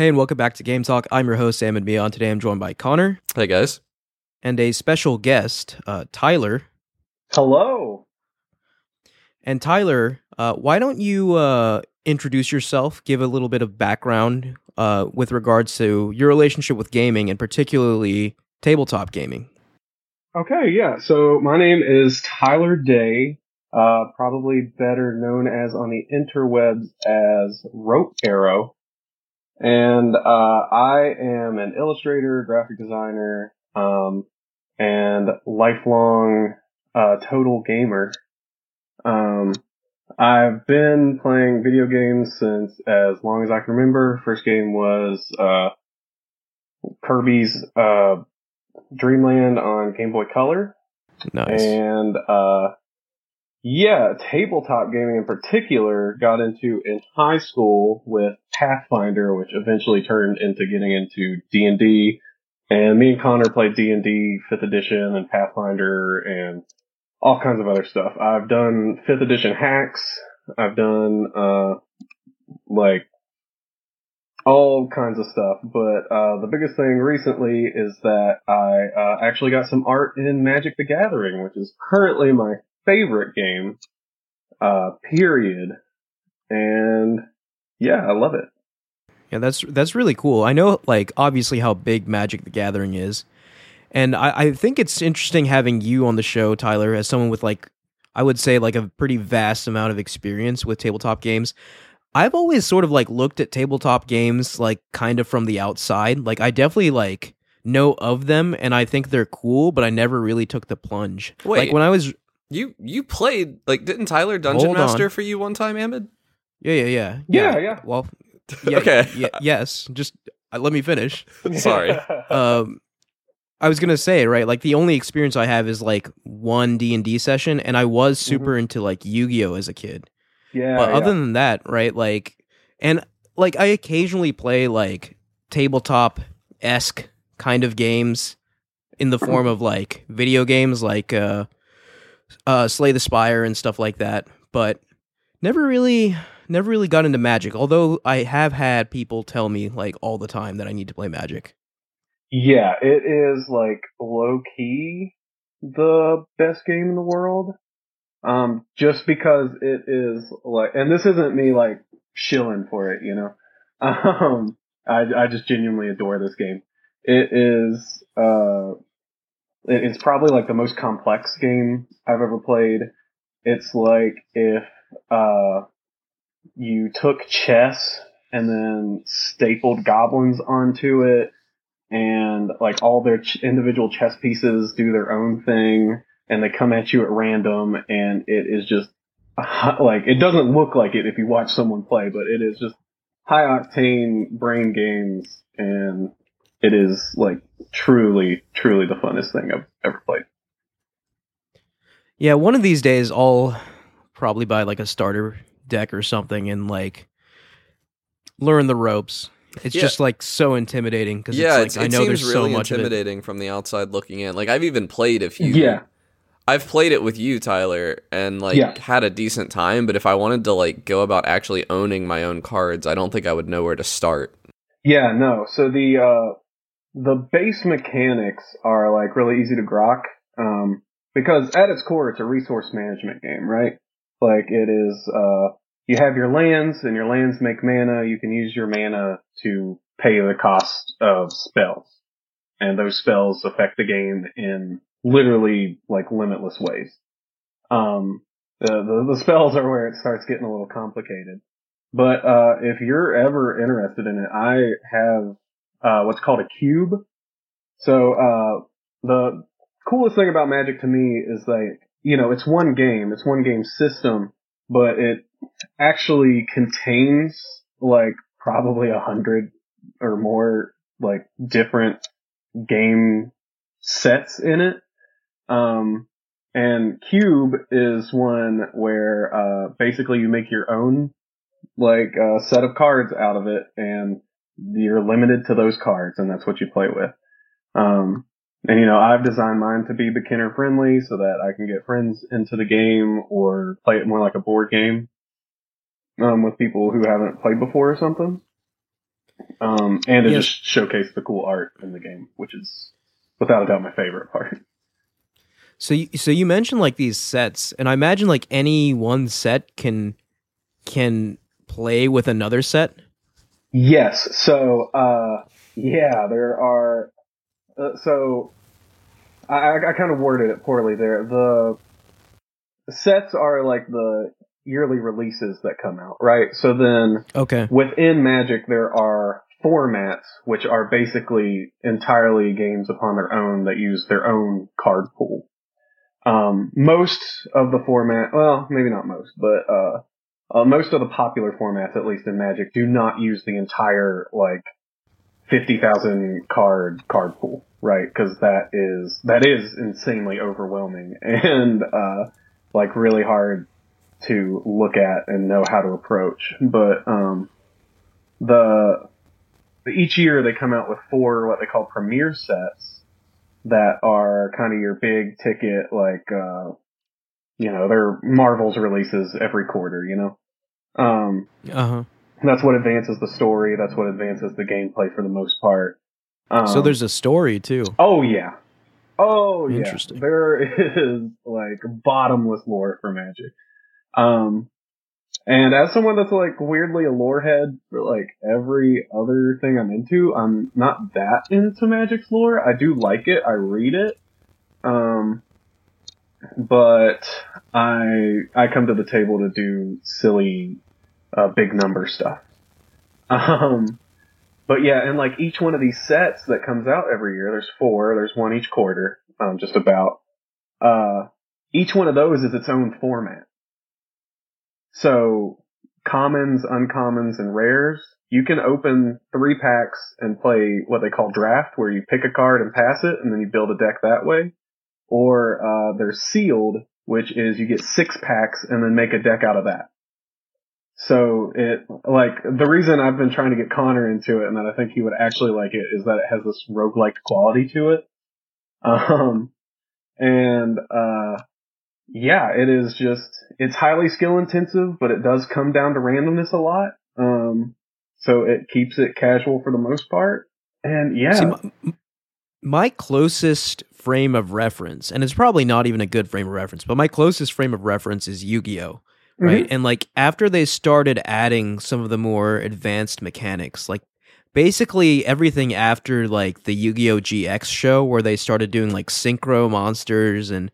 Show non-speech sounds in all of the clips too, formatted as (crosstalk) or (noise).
Hey, and welcome back to Game Talk. I'm your host, Sam and Mion. Today I'm joined by Connor Hey guys. and a special guest, uh, Tyler. Hello. And Tyler, uh, why don't you uh, introduce yourself, give a little bit of background uh, with regards to your relationship with gaming and particularly tabletop gaming? Okay, yeah. So my name is Tyler Day, uh, probably better known as on the interwebs as Rope Arrow. And uh, I am an illustrator, graphic designer, um, and lifelong uh, total gamer. Um, I've been playing video games since as long as I can remember. First game was uh, Kirby's uh, Dreamland on Game Boy Color. Nice. And uh yeah, tabletop gaming in particular got into in high school with Pathfinder, which eventually turned into getting into D&D. And me and Connor played D&D 5th edition and Pathfinder and all kinds of other stuff. I've done 5th edition hacks. I've done uh like all kinds of stuff. But uh, the biggest thing recently is that I uh, actually got some art in Magic the Gathering, which is currently my favorite game. Uh, period. And yeah, I love it. Yeah, that's that's really cool. I know, like, obviously how big Magic the Gathering is, and I, I think it's interesting having you on the show, Tyler, as someone with like, I would say like a pretty vast amount of experience with tabletop games. I've always sort of like looked at tabletop games like kind of from the outside. Like, I definitely like know of them, and I think they're cool, but I never really took the plunge. Wait. like when I was, You you played like didn't Tyler Dungeon Hold on. Master for you one time, Ahmed? yeah, yeah, yeah, Yeah, yeah. Well, (laughs) yeah, okay. yeah, yes. Just uh, let me finish. (laughs) Sorry. (laughs) um I was gonna say right, like the only experience I have is like one D and D session, and I was super into like Yu Gi Oh as a kid. yeah. but yeah. other than that, right, like, and like I occasionally play like tabletop esque kind of games in the form of like video games, like uh, uh, Slay the Spire and stuff like that. But never really, never really got into Magic. Although I have had people tell me like all the time that I need to play Magic. Yeah, it is like low key the best game in the world. Um, just because it is like, and this isn't me like shilling for it, you know. (laughs) Um, I I just genuinely adore this game. It is uh, it's probably like the most complex game I've ever played. It's like if uh you took chess and then stapled goblins onto it and like all their ch- individual chess pieces do their own thing and they come at you at random and it is just like it doesn't look like it if you watch someone play but it is just high octane brain games and it is like truly truly the funnest thing I've ever played. Yeah, one of these days I'll probably buy like a starter deck or something and like learn the ropes. It's Yeah. just like so intimidating because yeah, it's like it's, it I know seems there's really so much of it. intimidating from the outside looking in. Like I've even played a few. Yeah. I've played it with you, Tyler, and like Yeah. had a decent time. But if I wanted to like go about actually owning my own cards, I don't think I would know where to start. Yeah, no. So the uh the base mechanics are like really easy to grok. Um because at its core it's a resource management game, right? Like it is uh you have your lands and your lands make mana, you can use your mana to pay the cost of spells. And those spells affect the game in literally like limitless ways. Um the, the, the spells are where it starts getting a little complicated. But uh, if you're ever interested in it, I have uh, what's called a cube. So uh, the coolest thing about Magic to me is like you know it's one game, it's one game system, but it actually contains like probably a hundred or more like different game sets in it. Um, and Cube is one where uh, basically you make your own like a set of cards out of it and you're limited to those cards and that's what you play with. Um, and you know, I've designed mine to be beginner friendly so that I can get friends into the game or play it more like a board game, um, with people who haven't played before or something. Um, and it Yes. just showcase the cool art in the game, which is without a doubt my favorite (laughs) part. So you, so you mentioned like these sets, and I imagine like any one set can can play with another set. Yes. So, uh, yeah, there are. Uh, so, I, I, I kind of worded it poorly there. The sets are like the yearly releases that come out, right? So then Okay. within Magic, there are formats, which are basically entirely games upon their own that use their own card pool. Um, most of the format, well, maybe not most, but, uh, uh, most of the popular formats, at least in Magic, do not use the entire, like, 50,000 card card pool, right? Because that is, that is insanely overwhelming (laughs) and, uh, like really hard to look at and know how to approach. But, um, the, each year they come out with four what they call premier sets that are kind of your big ticket, like, uh, you know, they're Marvel's releases every quarter, you know? Um, Uh huh. that's what advances the story. That's what advances the gameplay for the most part. Um, so there's a story too. oh yeah, oh yeah. Interesting. There (laughs) is like bottomless lore for Magic. Um, and as someone that's like weirdly a lore head for like every other thing I'm into, I'm not that into Magic's lore. I do like it. I read it. Um, but I I come to the table to do silly, uh, big number stuff. (laughs) Um, but yeah, and like each one of these sets that comes out every year, there's four. There's one each quarter, um, just about. Uh, each one of those is its own format. So commons, uncommons, and rares. You can open three packs and play what they call draft, where you pick a card and pass it, and then you build a deck that way. Or uh, they're sealed, which is you get six packs and then make a deck out of that. So it like the reason I've been trying to get Connor into it and that I think he would actually like it is that it has this roguelike quality to it. (laughs) Um and uh yeah, it is just it's highly skill intensive, but it does come down to randomness a lot. Um so it keeps it casual for the most part. And yeah, See, my, my closest frame of reference, and it's probably not even a good frame of reference, but my closest frame of reference is Yu Gi Oh! Mm-hmm. Right. And like after they started adding some of the more advanced mechanics, like basically everything after like the Yu Gi Oh! GX show where they started doing like synchro monsters and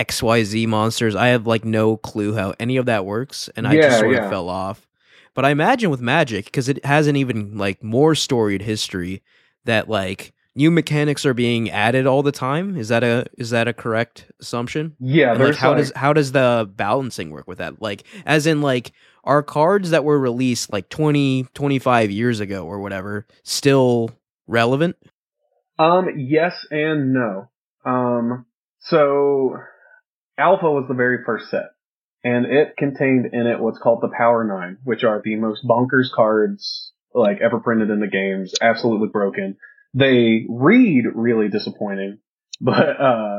XYZ monsters, I have like no clue how any of that works. And I Yeah, just sort yeah. of fell off. But I imagine with Magic, because it has an even like more storied history, that like new mechanics are being added all the time. Is that a is that a correct assumption? yeah, like how like- does how does the balancing work with that? Like as in like are cards that were released like 20 25 years ago or whatever still relevant? Um, yes and no. Um, so Alpha was the very first set, and it contained in it what's called the Power Nine, which are the most bonkers cards like ever printed in the games. Absolutely broken. They read really disappointing, (laughs) but uh,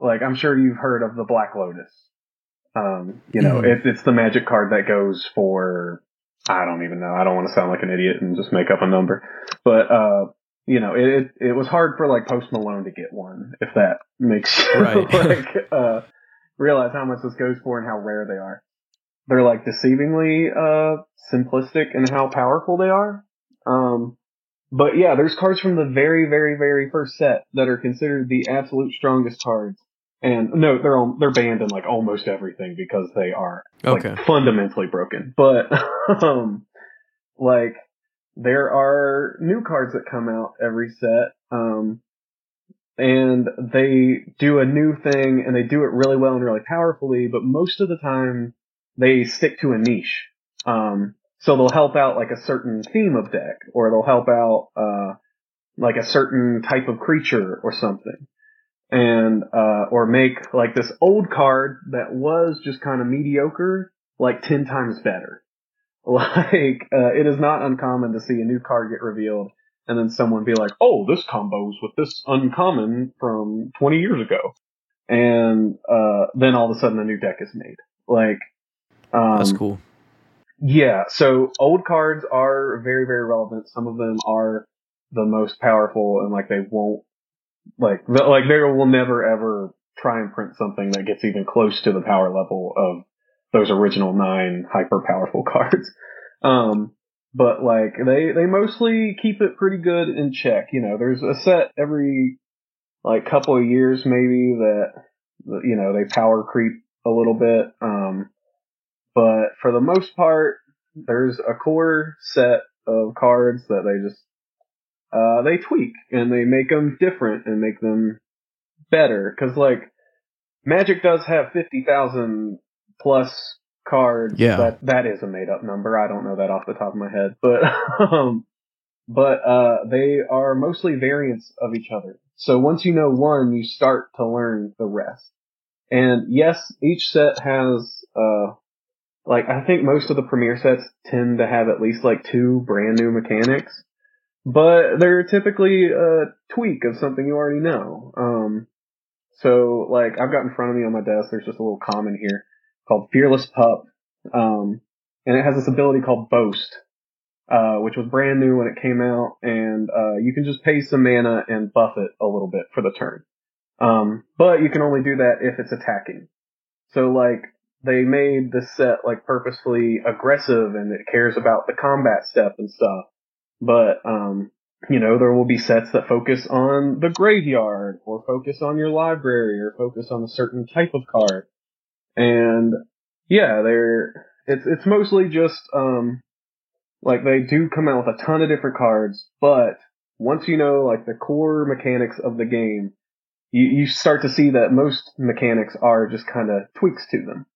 like I'm sure you've heard of the Black Lotus. Um, you know, Mhm. it, it's the magic card that goes for I don't even know. I don't want to sound like an idiot and just make up a number, but uh, you know, it, it it was hard for like Post Malone to get one, if that makes you (laughs) Right. (laughs) like uh, realize how much this goes for and how rare they are. They're like deceivingly uh simplistic in how powerful they are. Um, but yeah, there's cards from the very, very, very first set that are considered the absolute strongest cards. And no, they're all, they're banned in like almost everything because they are like Okay. fundamentally broken. But (laughs) um like there are new cards that come out every set. Um and they do a new thing and they do it really well and really powerfully, but most of the time they stick to a niche. Um so they'll help out like a certain theme of deck or they'll help out uh like a certain type of creature or something. And uh, or make like this old card that was just kind of mediocre like 10 times better. (laughs) Like uh, it is not uncommon to see a new card get revealed and then someone be like oh this combos with this uncommon from 20 years ago. And uh, then all of a sudden a new deck is made. Like um, That's cool. Yeah, so old cards are very, very relevant. Some of them are the most powerful and like they won't, like, like they will never ever try and print something that gets even close to the power level of those original nine hyper powerful (laughs) cards. Um, but like they, they mostly keep it pretty good in check. You know, there's a set every like couple of years maybe that, you know, they power creep a little bit. Um, but for the most part, there's a core set of cards that they just, uh, they tweak and they make them different and make them better. Cause like, Magic does have 50,000 plus cards. Yeah. That, that is a made up number. I don't know that off the top of my head, but, (laughs) um, but, uh, they are mostly variants of each other. So once you know one, you start to learn the rest. And yes, each set has, uh, like, I think most of the premiere sets tend to have at least like two brand new mechanics, but they're typically a tweak of something you already know. Um, so like I've got in front of me on my desk, there's just a little common here called Fearless Pup. Um, and it has this ability called Boast, uh, which was brand new when it came out, and uh, you can just pay some mana and buff it a little bit for the turn. Um, but you can only do that if it's attacking. So like they made the set like purposefully aggressive and it cares about the combat step and stuff. But um, you know, there will be sets that focus on the graveyard or focus on your library or focus on a certain type of card. And yeah, they're it's it's mostly just um like they do come out with a ton of different cards, but once you know like the core mechanics of the game, you, you start to see that most mechanics are just kind of tweaks to them.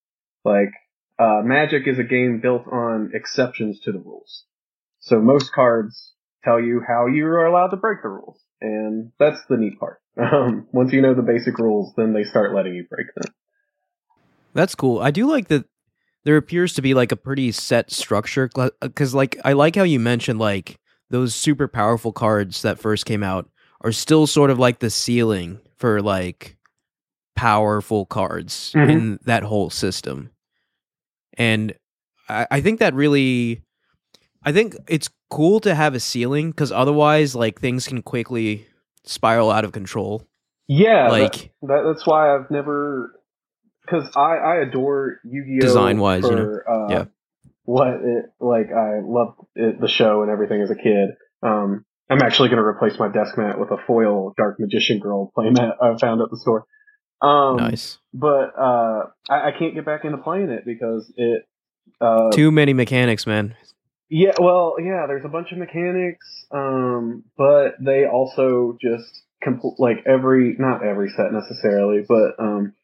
Like, uh, Magic is a game built on exceptions to the rules. So most cards tell you how you are allowed to break the rules. And that's the neat part. (laughs) Um, once you know the basic rules, then they start letting you break them. That's cool. I do like that there appears to be like a pretty set structure because like I like how you mentioned like those super powerful cards that first came out are still sort of like the ceiling for like powerful cards Mhm. in that whole system. And I, I think that really I think it's cool to have a ceiling because otherwise like things can quickly spiral out of control. Yeah, like That, that's why I've never, because I, I adore Yu-Gi-Oh! Design-wise, you know? uh, Yeah. What it, like, I loved it, the show and everything as a kid. Um, I'm actually going to replace my desk mat with a foil Dark Magician Girl playmat I found at the store. Um, nice. But, uh, I, I can't get back into playing it because it, uh, Too many mechanics, man. yeah, well, yeah, there's a bunch of mechanics, um, but they also just compl- like every not every set necessarily, but um,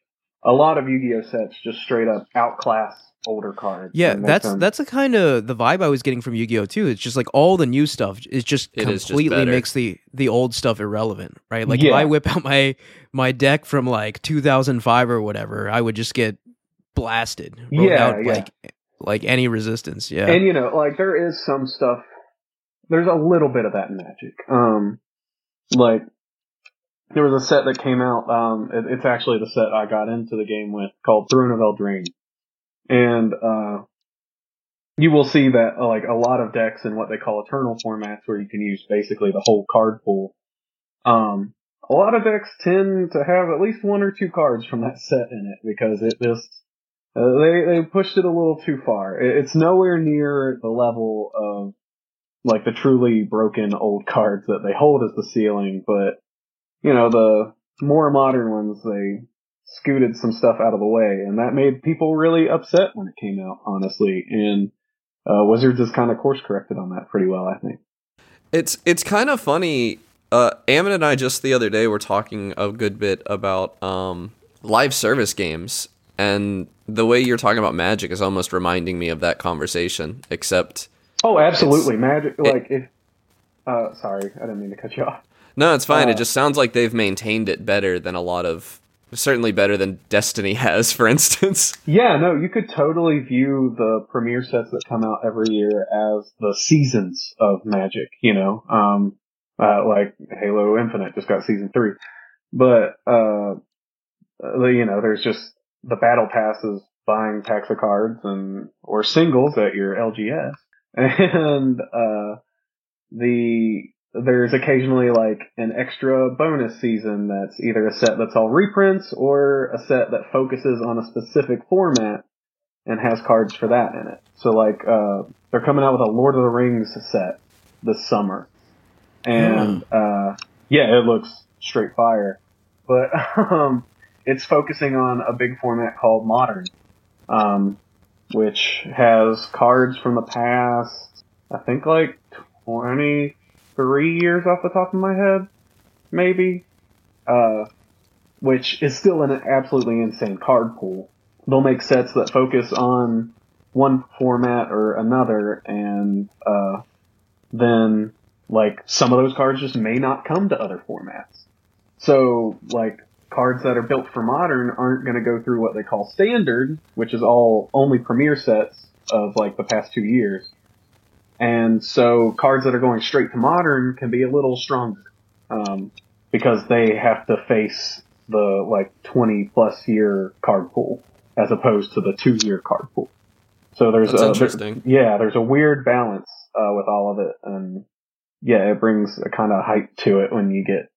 a lot of Yu-Gi-Oh sets just straight up outclass older cards. Yeah, that's them- that's a kind of the vibe I was getting from Yu-Gi-Oh too. It's just like all the new stuff is just It is just completely better. makes the the old stuff irrelevant, right? Like if I whip out my my deck from like 2005 or whatever, I would just get blasted Yeah, without yeah. like like any resistance. Yeah. And you know, like there is some stuff. There's a little bit of that in Magic. Um, like there was a set that came out. Um, it, it's actually the set I got into the game with called Throne of Eldraine, and uh, you will see that uh, like a lot of decks in what they call eternal formats, where you can use basically the whole card pool. Um, a lot of decks tend to have at least one or two cards from that set in it because it just uh, they they pushed it a little too far. It, it's nowhere near the level of like the truly broken old cards that they hold as the ceiling, but you know the more modern ones they scooted some stuff out of the way, and that made people really upset when it came out, honestly. And uh, Wizards has kind of course corrected on that pretty well, I think. It's it's kind of funny. Uh, Ammon and I just the other day were talking a good bit about um, live service games, and the way you're talking about Magic is almost reminding me of that conversation. Except, Oh, absolutely, Magic. Like if, uh, sorry, I didn't mean to cut you off. No, it's fine. Uh, it just sounds like they've maintained it better than a lot of, certainly better than Destiny (laughs) has, for instance. Yeah, no, you could totally view the premiere sets that come out every year as the seasons of Magic, you know, um, uh, like Halo Infinite just got season three, but, uh, uh, you know, there's just the battle passes buying packs of cards and or singles at your LGS, (laughs) and uh, the there's occasionally like an extra bonus season that's either a set that's all reprints or a set that focuses on a specific format and has cards for that in it. So like uh, they're coming out with a Lord of the Rings set this summer, and uh, yeah, it looks straight fire. But (laughs) um, it's focusing on a big format called Modern, um, which has cards from the past. I think like twenty three years off the top of my head, maybe. Uh, which is still an absolutely insane card pool. They'll make sets that focus on one format or another, and uh, then like some of those cards just may not come to other formats. So like cards that are built for modern aren't going to go through what they call standard, which is all only premier sets of like the past two years. And so cards that are going straight to modern can be a little stronger um, because they have to face the like 20 plus year card pool as opposed to the two year card pool. So there's That's a, interesting. there- yeah, there's a weird balance uh, with all of it, and yeah, it brings a kind of hype to it when you get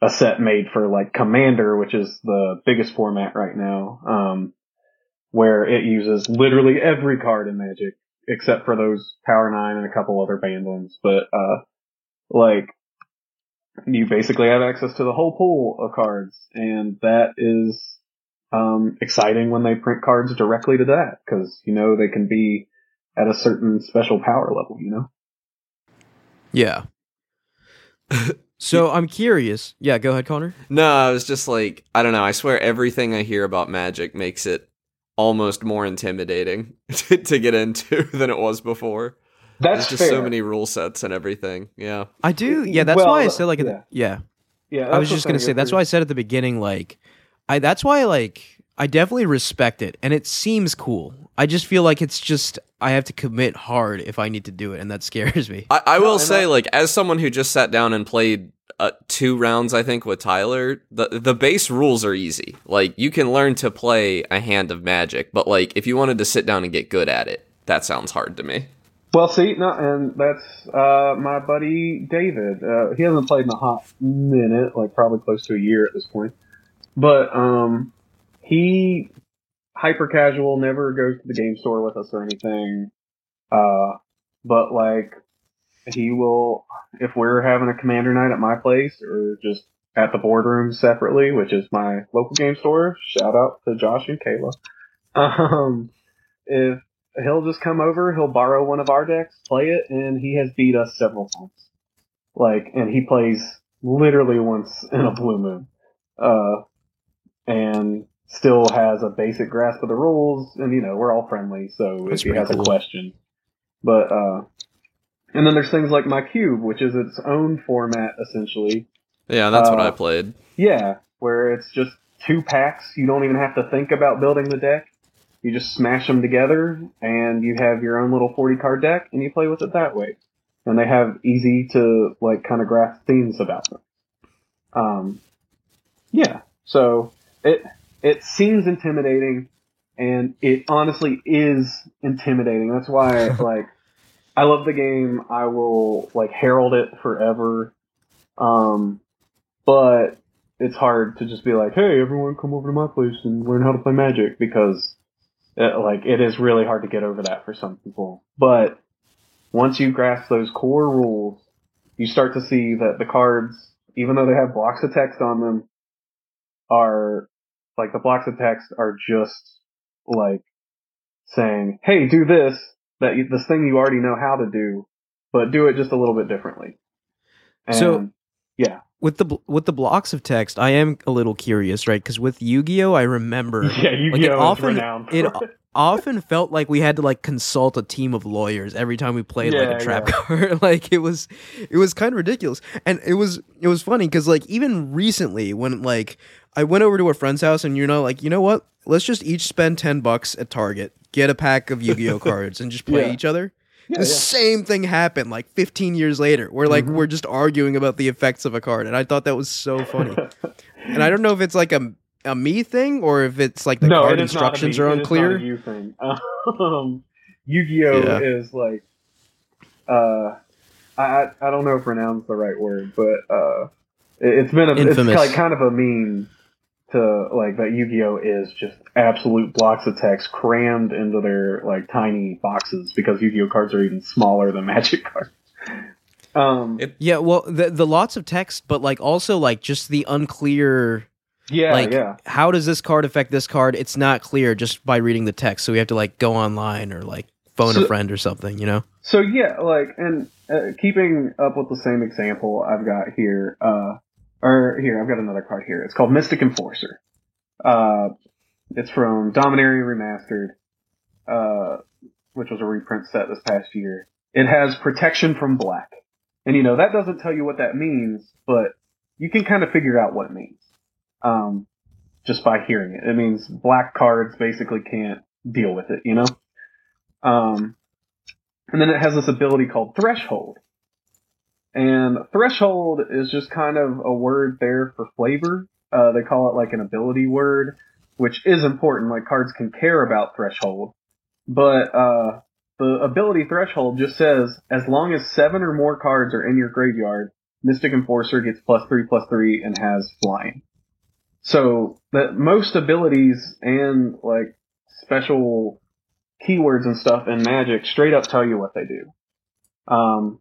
a set made for like Commander, which is the biggest format right now, um, where it uses literally every card in Magic except for those Power Nine and a couple other banned ones. But uh, like you basically have access to the whole pool of cards, and that is um, exciting when they print cards directly to that because you know they can be at a certain special power level. You know. Yeah. (laughs) so I'm curious. Yeah, go ahead, Connor. No, I was just like, I don't know. I swear everything I hear about Magic makes it almost more intimidating (laughs) to, to get into (laughs) than it was before. That's There's just fair. so many rule sets and everything. Yeah. I do. Yeah, that's Well, why I said like, at the- yeah. yeah. Yeah, I was just gonna say that's why I said at the beginning like I that's why like I definitely respect it and it seems cool. I just feel like it's just I have to commit hard if I need to do it and that (laughs) scares me. I, I will and say, I- like, as someone who just sat down and played uh, two rounds, I think, with Tyler, the the base rules are easy. Like, you can learn to play a hand of Magic, but like, if you wanted to sit down and get good at it, that sounds hard to me. Well, see, no, and that's uh, my buddy David. Uh, he hasn't played in a hot minute, like probably close to a year at this point. But um, he hyper casual, never goes to the game store with us or anything. Uh, but like he will, if we're having a commander night at my place or just at the boardroom separately, which is my local game store. Shout out to Josh and Kayla. (laughs) Um, if he'll just come over, he'll borrow one of our decks, play it, and he has beat us several times. Like, and he plays literally once in a blue moon. Uh, and still has a basic grasp of the rules, and you know, we're all friendly, so That's if he has cool. a question. But, uh, and then there's things like my cube, which is its own format essentially. Yeah, that's what Uh, I played. Yeah, where it's just two packs. You don't even have to think about building the deck. You just smash them together, and you have your own little 40 card deck, and you play with it that way. And they have easy to like kind of grasp themes about them. Um, yeah. So it it seems intimidating, and it honestly is intimidating. That's why (laughs) like I love the game. I will like herald it forever. Um, but it's hard to just be like, "Hey, everyone, come over to my place and learn how to play Magic," because it, like it is really hard to get over that for some people. But once you grasp those core rules, you start to see that the cards, even though they have blocks of text on them, are like the blocks of text are just like saying, "Hey, do this." That you, this thing you already know how to do, but do it just a little bit differently. And So- yeah, With the with the blocks of text, I am a little curious, right? Because with Yu-Gi-Oh, I remember (laughs) yeah, you Like, it know, often- is it (laughs) often felt like we had to like consult a team of lawyers every time we played like a trap yeah. card (laughs) like it was it was kind of ridiculous and it was it was funny because like even recently when like i went over to a friend's house and you know like you know what let's just each spend 10 bucks at target get a pack of yu-gi-oh (laughs) cards and just play Yeah. each other Yeah, the yeah. same thing happened like 15 years later where like Mhm. we're just arguing about the effects of a card and i thought that was so funny and I don't know if it's like a a me thing or if it's like the no, card it is not a instructions are it is not unclear. a you thing. (laughs) Um, Yu-Gi-Oh Yeah. is like, uh, I I don't know if renown's the right word, but uh, it, it's been a, Infamous. it's like kind of a meme to like that Yu-Gi-Oh is just absolute blocks of text crammed into their like tiny boxes because Yu-Gi-Oh cards are even smaller than (laughs) Magic cards. Um, It- Yeah, well, the the lots of text, but like also like just the unclear. yeah, like, yeah. how does this card affect this card? It's not clear just by reading the text. So we have to like go online or like phone a friend or something. You know? So yeah, like, and uh, keeping up with the same example I've got here, uh, or here I've got another card here. It's called Mystic Enforcer. Uh, it's from Dominaria Remastered, uh, which was a reprint set this past year. It has protection from black, and you know that doesn't tell you what that means, but you can kind of figure out what it means, um, just by hearing it. It means black cards basically can't deal with it, you know. Um, and then it has this ability called Threshold. And Threshold is just kind of a word there for flavor. Uh, they call it like an ability word, which is important. Like cards can care about Threshold. But uh, the ability Threshold just says as long as seven or more cards are in your graveyard, Mystic Enforcer gets plus three plus three and has flying. So that most abilities and like special keywords and stuff in Magic straight up tell you what they do. Um,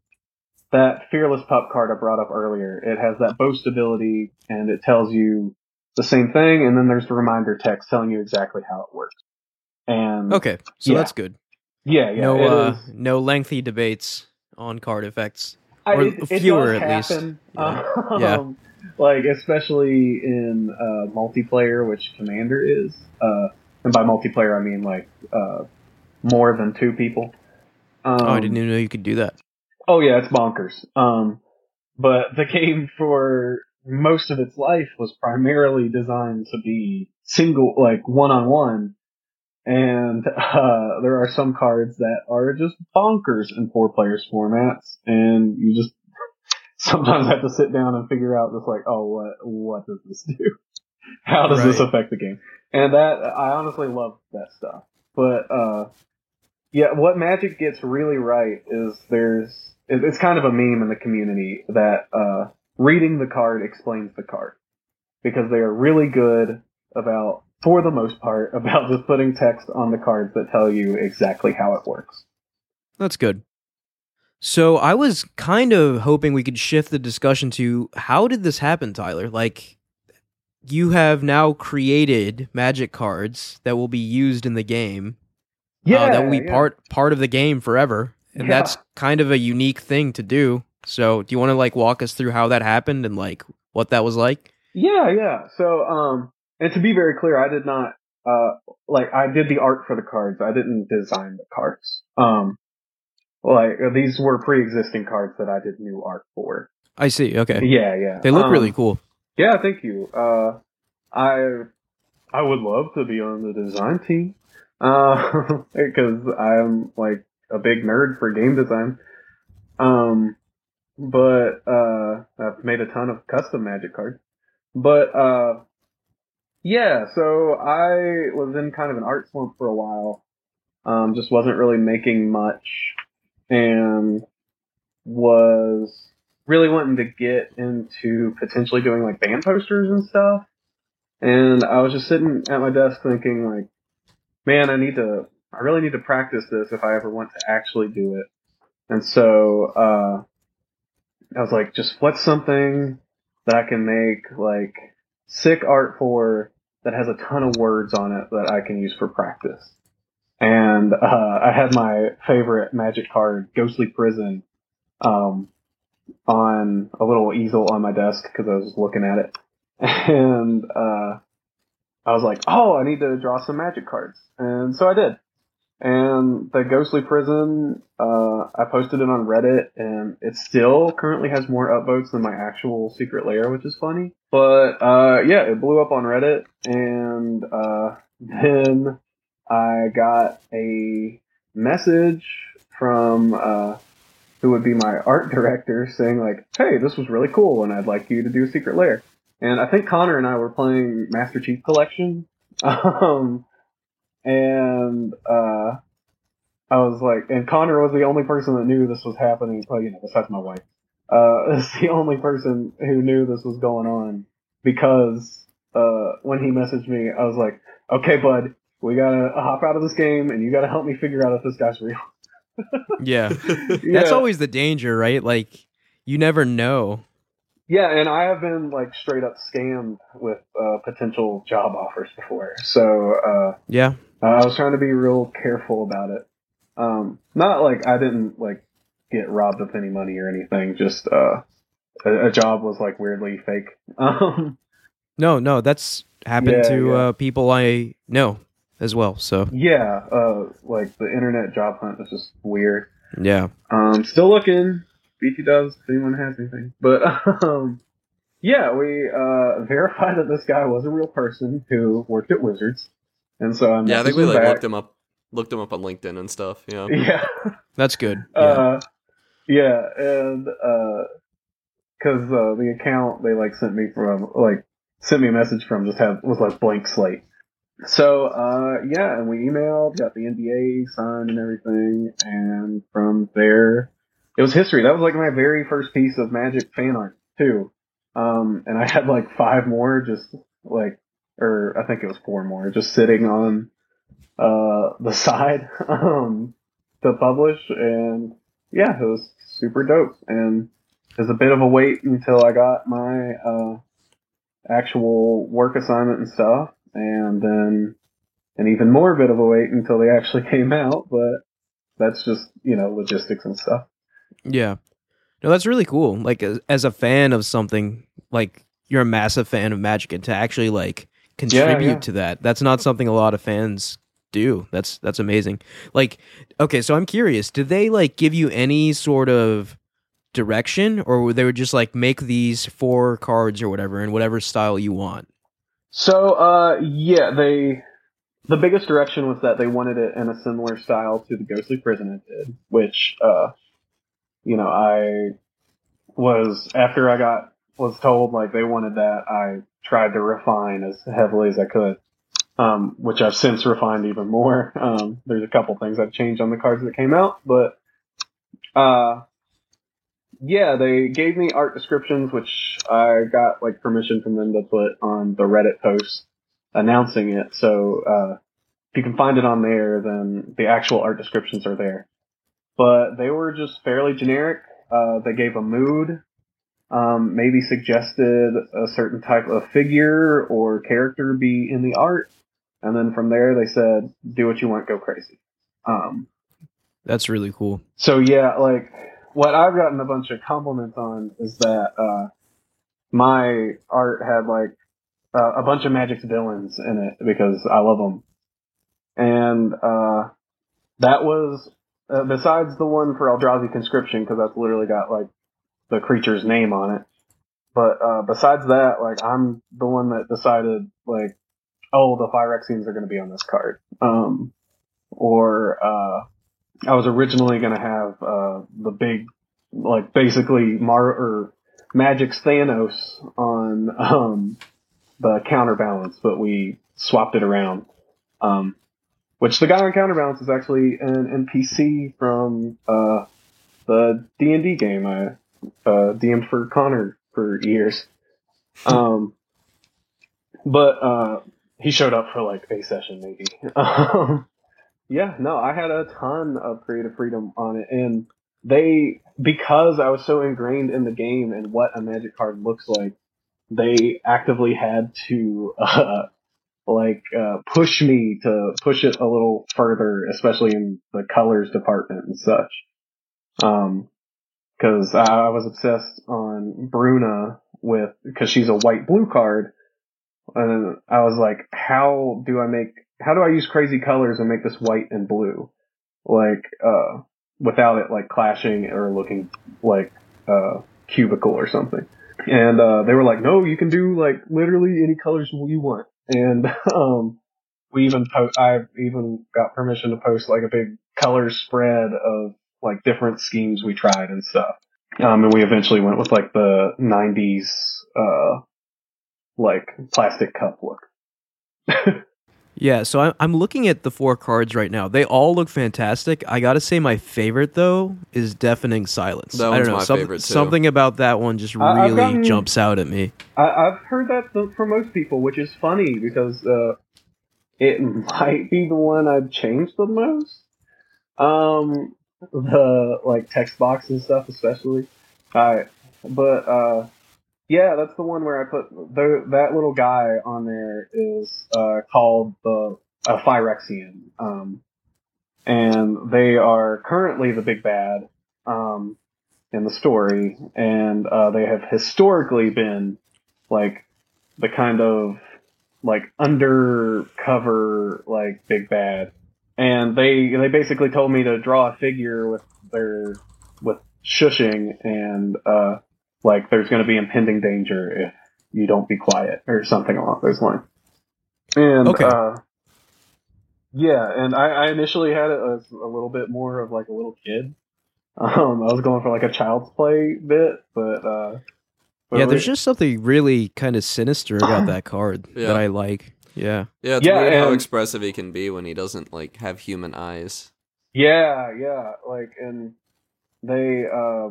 that Fearless Pup card I brought up earlier, it has that boast ability and it tells you the same thing, and then there's the reminder text telling you exactly how it works. And Okay, so Yeah. that's good. yeah, yeah, no, uh, no lengthy debates on card effects. Or it, it fewer does at least. happen. Yeah. (laughs) Um, Yeah. Like especially in uh, multiplayer, which Commander is. Uh, and by multiplayer, I mean like uh, more than two people. Um, oh, I didn't even know you could do that. Oh yeah, it's bonkers. Um, but the game for most of its life was primarily designed to be single, like one on one. And (laughs) uh, there are some cards that are just bonkers in four players formats, and you just (laughs) sometimes have to sit down and figure out just like, oh, what what does this do? (laughs) How does this affect the game? And that I honestly love that stuff. But uh, yeah, what Magic gets really right is there's it's kind of a meme in the community that uh, reading the card explains the card because they are really good about, for the most part, (laughs) about just putting text on the cards that tell you exactly how it works. That's good. So I was kind of hoping we could shift the discussion to how did this happen, Tyler? Like you have now created magic cards that will be used in the game. Uh, that will be yeah. part part of the game forever. And Yeah. that's kind of a unique thing to do. So do you want to like walk us through how that happened and like what that was like? Yeah, yeah. So, um, and to be very clear, I did not, uh, like, I did the art for the cards. I didn't design the cards. Um, like, uh, these were pre-existing cards that I did new art for. I see. Okay. Yeah, yeah. They look Um, really cool. Yeah, thank you. Uh, I, I would love to be on the design team. Uh, (laughs) because I'm, like, a big nerd for game design. Um, but, uh, I've made a ton of custom magic cards. But uh yeah, so I was in kind of an art slump for a while. Um just wasn't really making much and was really wanting to get into potentially doing like band posters and stuff. And I was just sitting at my desk thinking like, man, I need to I really need to practice this if I ever want to actually do it. And so uh I was like, just what's something that I can make like sick art for that has a ton of words on it that I can use for practice. And uh, I had my favorite magic card, Ghostly Prison, um, on a little easel on my desk because I was looking at it. (laughs) And uh, I was like, oh, I need to draw some magic cards. And so I did. And the Ghostly Prison, uh, I posted it on Reddit, and it still currently has more upvotes than my actual Secret Lair, which is funny. But uh, yeah, it blew up on Reddit, and uh, (laughs) then I got a message from uh, who would be my art (laughs) director saying like, "Hey, this was really cool, and I'd like you to do a Secret Lair." And I think Connor and I were playing Master Chief Collection, (laughs) um, and uh, I was like, and Connor was the only person that knew this was happening. Well, you know, besides my wife, uh, (laughs) is the only person who knew this was going on because uh, when he messaged me, I was like, okay, bud, we gotta hop out of this game, and you gotta help me figure out if this guy's real. (laughs) Yeah. That's always the danger, right? Like you never know. Yeah, and I have been like straight up scammed with uh, potential job offers before. So uh, Yeah. I was trying to be real careful about it. Um, not like I didn't like get robbed of any money or anything. Just uh, a, a job was like weirdly fake. (laughs) Um, No, no, that's happened Yeah, to yeah. Uh, people I know as well. So yeah, uh, like the internet job hunt is just weird. yeah. Um, still looking. BT does if anyone has anything. But (laughs) um, yeah, we uh, verified that this guy was a real person who worked at Wizards, and so I'm yeah, I think we like back. looked him up, looked him up on LinkedIn and stuff. Yeah. Yeah, That's good. Yeah. (laughs) uh, yeah, and because uh, the account they like sent me from like sent me a message from just had was like blank slate. So uh, yeah, and we emailed, got the NDA signed and everything, and from there it was history. That was like my very first piece of Magic fan art too. Um, and I had like five more just like, or I think it was four more just sitting on uh, the (laughs) side um, to publish, and yeah, it was super dope. And it was a bit of a wait until I got my uh, actual work assignment and stuff, and then an even more bit of a wait until they actually (laughs) came out. But that's just you know logistics and stuff. Yeah. No, that's really cool. Like as, a fan of something, like you're a massive fan of Magic, and to actually like contribute yeah. to that, that's not something a lot of fans do. That's that's amazing. Like, okay, so I'm curious. Did they like give you any sort of direction, or they would just like make these four cards or whatever in whatever style you want? So, uh, yeah, they. The biggest direction was that they wanted it in a similar style to the Ghostly Prison it did, which, uh, you know, I was after I got was told like they wanted that, I tried to refine as heavily as I could, um, which I've since refined even more. (laughs) Um, there's a couple things I've changed on the cards that came out, but uh, yeah, they gave me art descriptions, which I got like permission from them to put on the Reddit post announcing it. So uh, if you can find it on there, then the actual art descriptions are there. But they were just fairly generic. Uh, they gave a mood, um, maybe suggested a certain type of figure or character be in the art, and then from there they said, "Do what you want, go crazy." Um, That's really cool. so yeah, like what I've gotten a bunch of compliments on is that uh, my art had like uh, a bunch of Magic's villains in it because I love them, and uh, that was uh, besides the one for Eldrazi Conscription because that's literally got like the creature's name on it. But uh, besides that, like I'm the one that decided like, oh, the Phyrexians are going to be on this card, um, or uh, I was originally going to have uh, the big, like basically Mar or Magic's Thanos on (laughs) um, the counterbalance, but we swapped it around. Um, which the guy on counterbalance is actually an NPC from uh, the D and D game I uh, DM'd for Connor for years. (laughs) Um, but uh, he showed up for like a session maybe. (laughs) Um, yeah, no, I had a ton of creative freedom on it, and they because I was so ingrained in the game and what a magic card looks like, they actively had to (laughs) uh, like uh, push me to push it a little further, especially in the colors department and such. Um, because I was obsessed on Bruna with because she's a white blue card, and I was like, how do I make how do I use crazy colors and make this white and blue, like uh, without it like clashing or looking like uh, cubicle or something? And uh, they were like, no, you can do like literally any colors you want. And (laughs) um, we even I even got permission to post like a big color spread of like different schemes we tried and stuff. Um, and we eventually went with like the '90s uh, like plastic cup look. (laughs) Yeah, so I'm I'm looking at the four cards right now. They all look fantastic. I gotta say, my favorite though is Deafening Silence. That I don't know, my some- favorite, too. Something about that one just I- really gotten- jumps out at me. I, I've heard that th- from most people, which is funny because uh, it (laughs) might be the one I've changed the most. Um, the like text box and stuff, especially. I, but uh, yeah, that's the one where I put the, that little guy on there is uh, called the a Phyrexian, um, and they are currently the big bad um, in the story, and uh, they have historically been like the kind of like undercover like big bad. And they they basically told me to draw a figure with their with shushing and uh like there's going to be impending danger if you don't be quiet or something along those lines and Okay. uh yeah and i, I initially had it as a little bit more of like a little kid um i was going for like a child's play bit but uh but yeah, we- there's just something really kind of sinister about (clears throat) that card Yeah. that I like. Yeah. Yeah, it's Yeah, weird how expressive he can be when he doesn't like have human eyes. Yeah, yeah, like, and they, uh,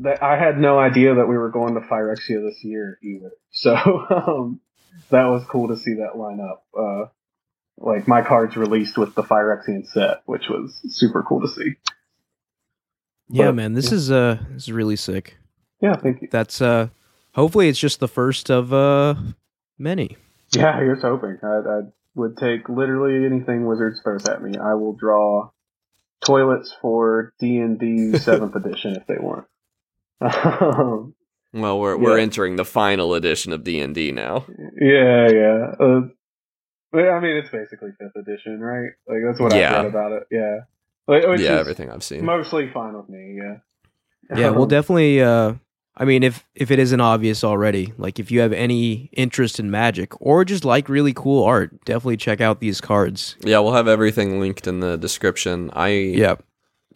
that I had no idea that we were going to Phyrexia this year either. So, (laughs) um, that was cool to see that line up. Uh, like my cards released with the Phyrexian set, which was super cool to see. Yeah, But- man, this is uh this is really sick. Yeah, thank you. That's uh hopefully it's just the first of uh many. Yeah, here's hoping. I, I would take literally anything Wizards throws at me. I will draw toilets for D and D (laughs) Seventh Edition if they want. Um, (laughs) Well, we're we're entering the final edition of D and D now. Yeah, yeah. Uh, I mean, it's basically fifth edition, right? Like that's what Yeah. I read about it. Yeah, Like, yeah, everything I've seen. mostly fine with me. Yeah. Yeah, we'll Um, definitely uh I mean if if it isn't obvious already, like if you have any interest in magic or just like really cool art, definitely check out these cards. Yeah, we'll have everything linked in the description. I Yeah.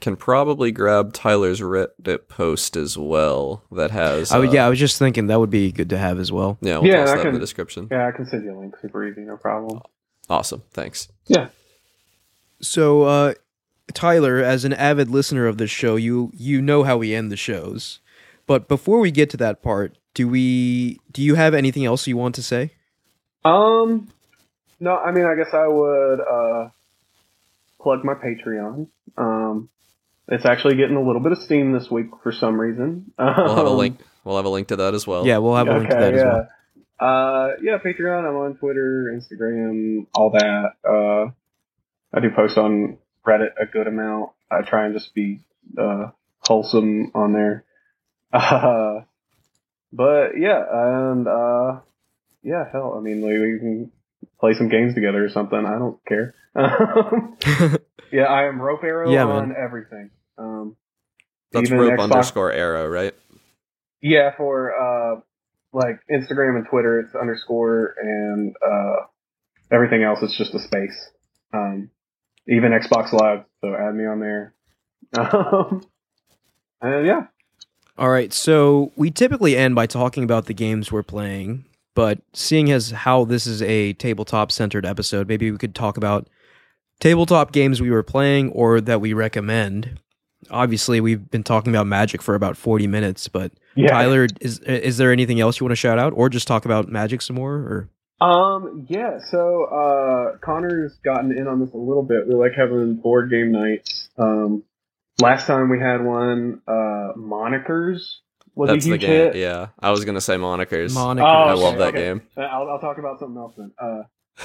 Can probably grab Tyler's Reddit post as well. That has. I would, uh, yeah, I was just thinking that would be good to have as well. Yeah, we'll Yeah, toss I that in the description. Yeah, I can send you a link. Super easy, no problem. Awesome, thanks. Yeah. So, uh, Tyler, as an avid listener of this show, you you know how we end the shows. But before we get to that part, do we do you have anything else you want to say? Um, no, I mean, I guess I would uh plug my Patreon. Um, it's actually getting a little bit of steam this week for some reason. We'll have a Um, link. We'll have a link to that as well. yeah, we'll have a link to that as well. Uh, yeah, Patreon. I'm on Twitter, Instagram, all that. Uh, I do post on Reddit a good amount. I try and just be uh, wholesome on there. (laughs) Uh, but yeah, and uh, yeah, hell, I mean, like, we can play some games together or something. I don't care. (laughs) (laughs) yeah, I am Rope Arrow Yeah, on man. everything. Um, That's rope Xbox- underscore arrow, right? Yeah, for uh, like Instagram and Twitter, it's underscore, and uh, everything else is just a space. Um, even Xbox Live, so add me on there. (laughs) Um, and yeah, All right, so we typically end by talking about the games we're playing, but seeing as how this is a tabletop centered episode, maybe we could talk about tabletop games we were playing or that we recommend. Obviously, we've been talking about Magic for about 40 minutes, but yeah. Tyler, is is there anything else you want to shout out or just talk about Magic some more or Um, yeah. So uh, Connor's gotten in on this a little bit. We like having board game nights. Um, last time we had one, uh, monikers was That's a the huge game. hit. Yeah, I was gonna say monikers. Monikers? Oh, I okay, love that okay. game. Uh, I'll, I'll talk about something else then. Uh,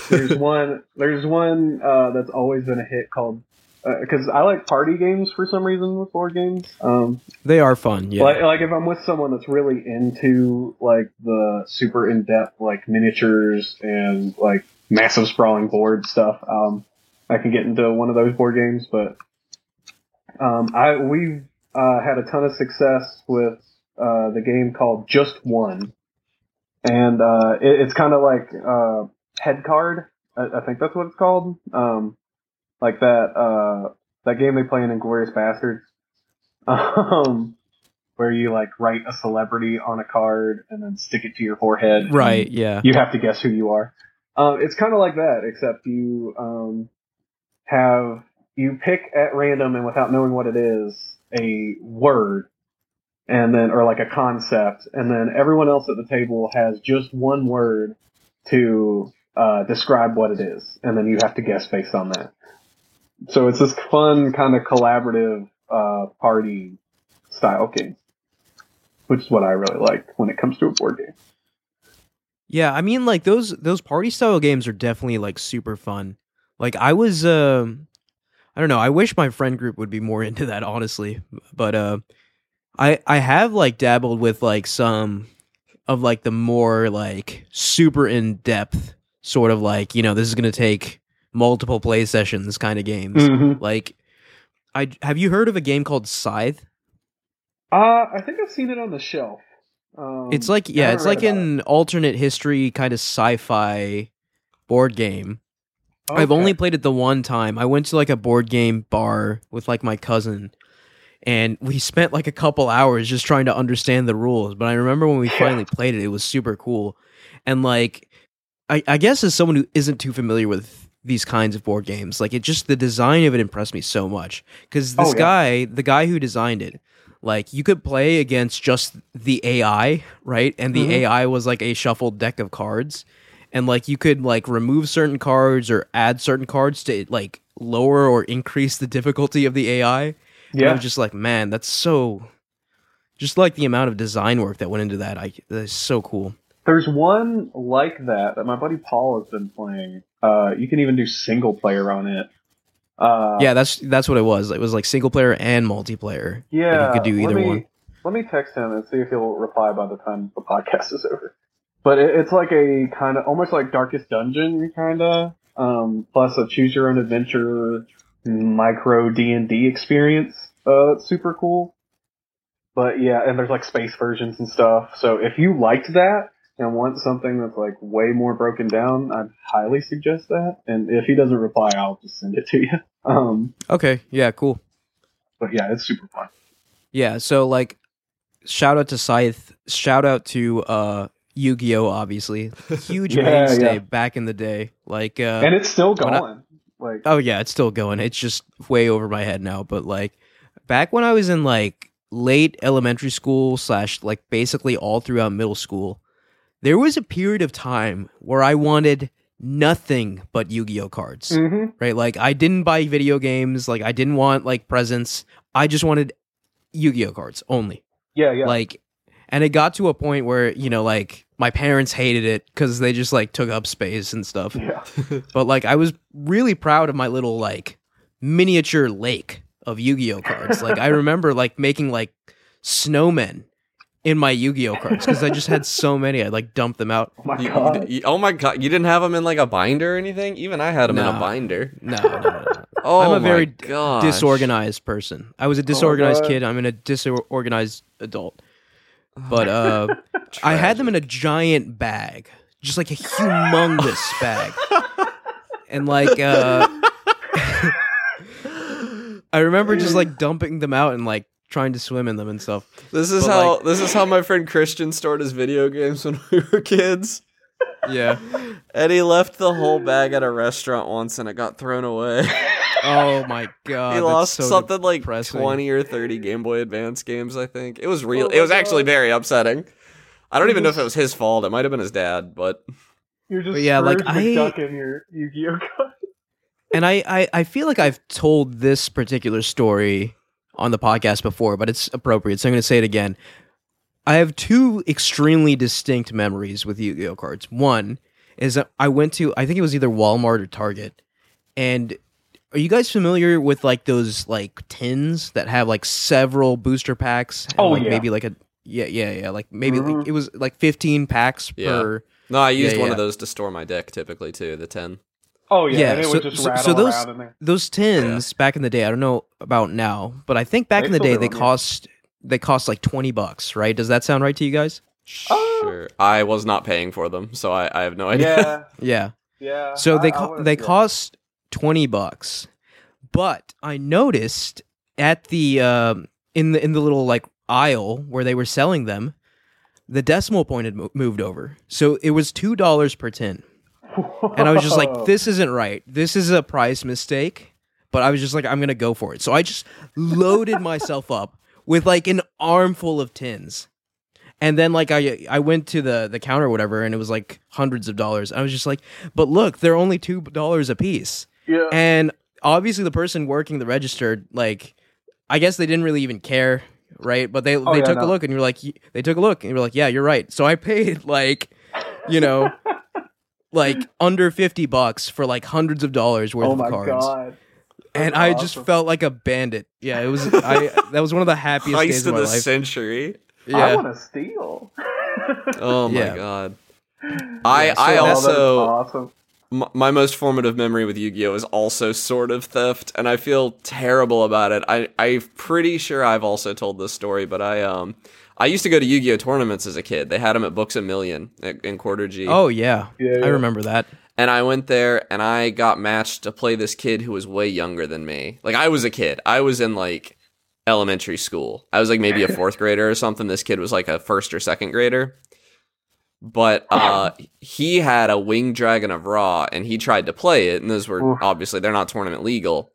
there's (laughs) one. There's one uh, that's always been a hit called because I like party games for some reason with board games. Um, they are fun. Yeah. like, like if I'm with someone that's really into like the super in depth like miniatures and like massive sprawling board stuff, um, I can get into one of those board games. But um, I we've uh, had a ton of success with uh, the game called Just One, and uh, it, it's kind of like uh, head card. I, I think that's what it's called. Um, like that uh, that game they play in Inglourious Basterds. (laughs) Um, where you like write a celebrity on a card and then stick it to your forehead. Right, yeah. You have to guess who you are. Um, it's kind of like that, except you um, have you pick at random and without knowing what it is a word, and then or like a concept, and then everyone else at the table has just one word to uh, describe what it is, and then you have to guess based on that. So it's this fun kind of collaborative uh, party style game, which is what I really like when it comes to a board game. Yeah, I mean like those those party style games are definitely like super fun. Like I was um I don't know, I wish my friend group would be more (laughs) into that honestly. But uh I I have like dabbled with like some of like the more like super in depth sort of like, you know, this is to take multiple play sessions kind of games. Mm-hmm. Like I have you heard of a game called Scythe? Uh, I think I've seen it on the shelf. Um, It's like yeah, it's like an alternate history kind of sci-fi board game. it. I've only played it the one time. I went to like a board game bar with like my cousin and we spent like a couple hours just trying to understand the rules. But I remember when we (laughs) finally played it, it was super cool. And like I, I guess as someone who isn't too familiar with these kinds of board games, like it just the design of it impressed me so much. Because this Oh, yeah. guy, the guy who designed it, like you could play against just the AI, right? And the Mhm. AI was like a shuffled deck of cards. And like you could like remove certain cards or add certain cards to like lower or increase the difficulty of the AI. And I yeah, was just like, man, that's so just like the amount of design work that went into that. I that's so cool. There's one like that that my buddy Paul has been playing. Uh, you can even do single player on it. Uh, yeah, that's that's what it was. It was like single player and multiplayer. yeah. you could do let either me, one. Let me text him and see if he'll reply by the time the podcast (laughs) is over. But it, it's like a kind of almost like Darkest Dungeon kind of, um, plus a choose your own adventure micro D and D experience. Uh, super cool. But yeah, and there's like space versions and stuff. So if you liked that and want something that's like way more broken down, I'd highly suggest that. And if he doesn't reply, I'll just send it to you. (laughs) Um, Okay, yeah, cool. but yeah, it's super fun. Yeah, so like shout out to Scythe, shout out to uh Yu-Gi-Oh obviously. Huge (laughs) Yeah, mainstay yeah. back in the day. Like uh and it's still when I- going. like Oh yeah, it's still going. It's just way over my head now. But like back when I was in like late elementary school slash like basically all throughout middle school, there was a period of time where I wanted nothing but Yu-Gi-Oh cards. hmm Right? Like I didn't buy video games, like I didn't want like presents. I just wanted Yu-Gi-Oh cards only. yeah, yeah. Like and it got to a point where, you know, like my parents hated it cuz they just like took up space and stuff yeah. (laughs) (laughs) but like I was really proud of my little like miniature lake of Yu-Gi-Oh cards. Like I remember like making like snowmen in my Yu-Gi-Oh cards because I just had so many. I like dumped them out. Oh my You- god. you- oh my god! You didn't have them in like a binder or anything? Even I had them in a binder. No, no, no, no. Oh I'm a my very gosh. disorganized person. I was a disorganized God. kid. I'm in a disorganized adult. But uh (laughs) I had them in a giant bag, just like a humongous (laughs) bag. And like uh (laughs) I remember just like dumping them out and like trying to swim in them and stuff. This is But, how like- this is how my friend Christian stored his video games when we were kids. Yeah. And he left the whole bag at a restaurant once, and it got thrown away. Oh my god. he lost so something like twenty or thirty Game Boy Advance games. I think it was real. Oh it was my actually very upsetting. I don't even know if it was his fault. It might have been his dad, but You're just But yeah, like, Scrooge I- McDuck in your Yu-Gi-Oh (laughs) card. And I, I I feel like I've told this particular story on the podcast before, but it's appropriate, so I'm going to say it again. I have two extremely distinct memories with Yu-Gi-Oh cards. One is that I went to I think it was either Walmart or Target, and are you guys familiar with like those like tins that have like several booster packs? and, Oh, like yeah. maybe like a yeah yeah yeah like maybe like, Mhm. it was like 15 packs Yeah. per no, I used Yeah, one yeah. of those to store my deck typically too. The ten. Oh yeah, Yeah, and it so- would just so- rattle so those- around in there. those tins back in the day i don't know about now but i think back They in the day they them, yeah. cost they cost like 20 bucks right does that sound right to you guys Oh. Sure. I was not paying for them, so I, I have no idea. Yeah, (laughs) (laughs) yeah yeah. so I- they co- would've- they yeah. cost 20 bucks but i noticed at the um in the in the little like aisle where they were selling them, the decimal point had mo- moved over. So it was $2 per tin. And I was just like, this isn't right. This is a price mistake. But I was just like, I'm going to go for it. So I just loaded myself up with like an armful of tins. And then like I I went to the the counter or whatever and it was like hundreds of dollars. I was just like, but look, they're only two dollars a piece. Yeah. And obviously the person working the register, like I guess they didn't really even care, right? But they oh, they Oh, yeah, took a look and you're like they took a look and you're like, yeah, you're right. So I paid (laughs) like, you know, like under fifty bucks for like hundreds of dollars worth oh of cards. god. And That's I just felt like a bandit. Yeah, it was (laughs) I that was one of the happiest days Heist of of my the life. century. I want to steal. Oh my Yeah. god. I Yeah, so I that's- Oh, that's also awesome. m- my most formative memory with Yu-Gi-Oh is also sort of theft, and I feel terrible about it. I I'm pretty sure I've also told this story, but I um I used to go to Yu-Gi-Oh tournaments as a kid. They had them at Books a Million at- in Quarter G. Oh yeah. Yeah, yeah. I remember that. And I went there and I got matched to play this kid who was way younger than me. Like I was a kid. I was in like elementary school. I was like maybe a (laughs) fourth grader or something. This kid was like a first or second grader. But uh he had a wing dragon of Ra and he tried to play it, and those were obviously they're not tournament legal.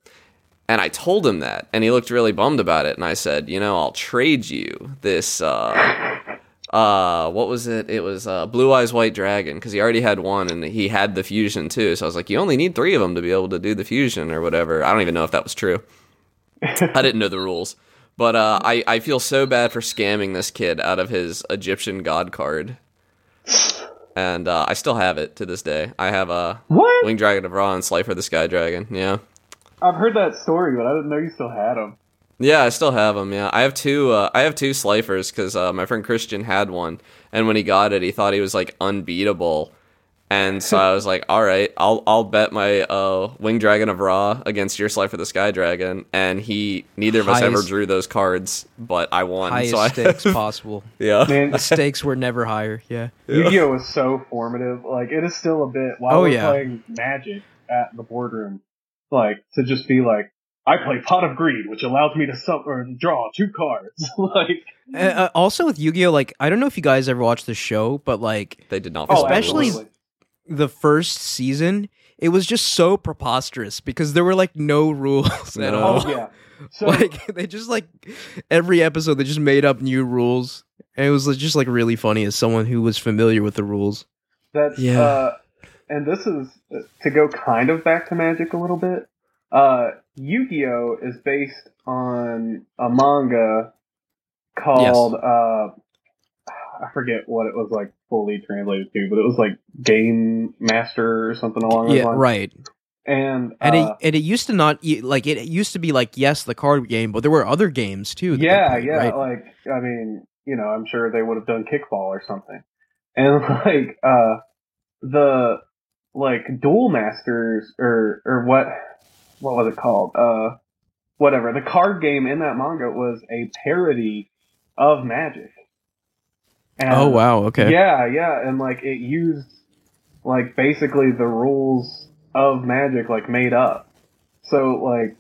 And I told him that, and he looked really bummed about it. And I said, you know, I'll trade you this uh uh what was it? It was uh blue eyes white dragon because he already had one and he had the fusion too. So i was like you only need three of them to be able to do the fusion or whatever. I don't even know if that was true. (laughs) I didn't know the rules. But uh i i feel so bad for scamming this kid out of his egyptian god card. And uh i still have it to this day. I have a What? wing dragon of ra and slifer the sky dragon yeah I've heard that story, but I didn't know you still had them. Yeah, I still have them. Yeah, I have two. Uh, I have two Slifers because uh, my friend Christian had one, and when he got it, he thought he was like unbeatable, and so I was like, "All right, I'll I'll bet my uh, Wing Dragon of Ra against your Slifer the Sky Dragon," and he neither of us ever drew those cards, but I won. Highest so I, (laughs) stakes possible. yeah, Man, The stakes were never higher. Yeah. Yu-Gi-Oh was so formative. Like it is still a bit while Oh, we're yeah. playing Magic at the boardroom. Like to just be like, I play Pot of Greed, which allows me to sub or draw two cards. (laughs) like, Uh, uh, also with Yu-Gi-Oh, like I don't know if you guys ever watched the show, but like they did not. oh, follow the Especially- rules. absolutely. the first season, it was just so preposterous because there were like no rules at all. oh yeah. (laughs) So like they just like every episode they just made up new rules, and it was just like really funny as someone who was familiar with the rules. That's Yeah. uh and this is uh, to go kind of back to magic a little bit. Uh Yu-Gi-Oh is based on a manga called uh I forget what it was like fully translated to, but it was like Game Master or something along those Yeah, lines. right. And, And uh, it and it used to not like it used to be like yes the card game, but there were other games too. yeah, played, yeah, right? like I mean, you know, I'm sure they would have done kickball or something. And (laughs) like uh the like duel masters or or what what was it called? Uh whatever. The card game in that manga was a parody of Magic. And oh wow, okay. Yeah, yeah, and like it used like basically the rules of Magic like made up. So like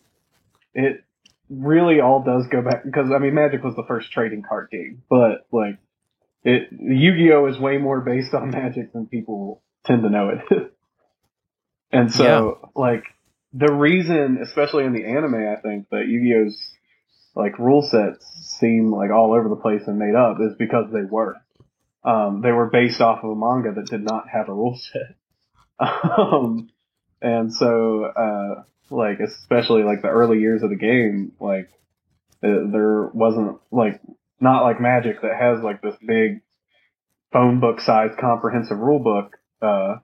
it really all does go back because I mean Magic was the first trading card game, but like it Yu-Gi-Oh is way more based on (laughs) Magic than people tend to know it. And so like the reason, especially in the anime, I think that Yu-Gi-Oh's like rule sets seem like all over the place and made up is because they were. Um, they were based off of a manga that did not have a rule (laughs) set. Um, and so, uh, like, especially like the early years of the game, like, uh, there wasn't like, not like Magic that has like this big phone book sized comprehensive rule book. Uh,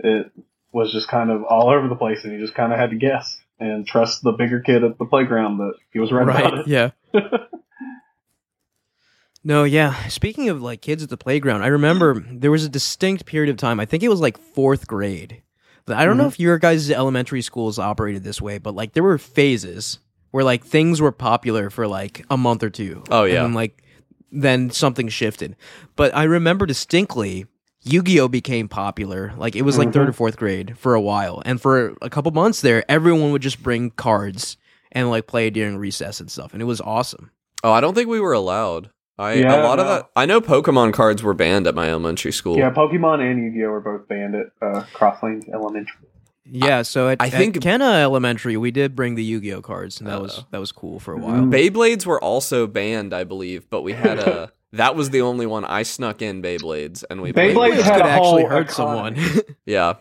it was just kind of all over the place and you just kind of had to guess and trust the bigger kid at the playground that he was right, about it. yeah. (laughs) no, yeah. Speaking of like kids at the playground, I remember there was a distinct period of time. I think it was like fourth grade. I don't know Mhm. if your guys' elementary schools operated this way, but like there were phases where like things were popular for like a month or two. Oh, yeah. and then, like then something shifted. But I remember distinctly. Yu-Gi-Oh became popular. Like it was like third or fourth grade for a while, and for a couple months there, everyone would just bring cards and like play during recess and stuff, and it was awesome. Oh, I don't think we were allowed. I Yeah, a lot of that. I know Pokemon cards were banned at my elementary school. Yeah, Pokemon and Yu-Gi-Oh were both banned at uh, Crosslanes Elementary. Yeah, so at, I think- at Kenna Elementary, we did bring the Yu-Gi-Oh cards, and that was Oh. that was cool for a Mm. while. Beyblades were also banned, I believe, but we had a. (laughs) that was the only one I snuck in Beyblades, and we. Beyblades with This had could actually hurt economy. someone. (laughs) Yeah,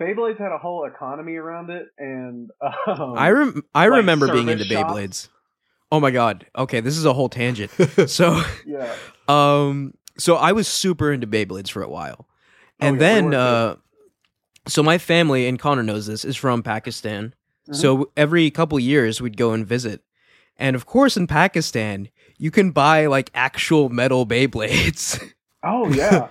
Beyblades had a whole economy around it, and um, I rem- I like remember being into shops. Beyblades. Oh my god. Okay, this is a whole tangent. (laughs) so, yeah, um, so I was super into Beyblades for a while, Oh, and yeah, then, were uh, so my family and Connor knows this is from Pakistan. Mhm. So every couple years we'd go and visit, and of course in Pakistan you can buy like actual metal Beyblades. (laughs) Oh yeah.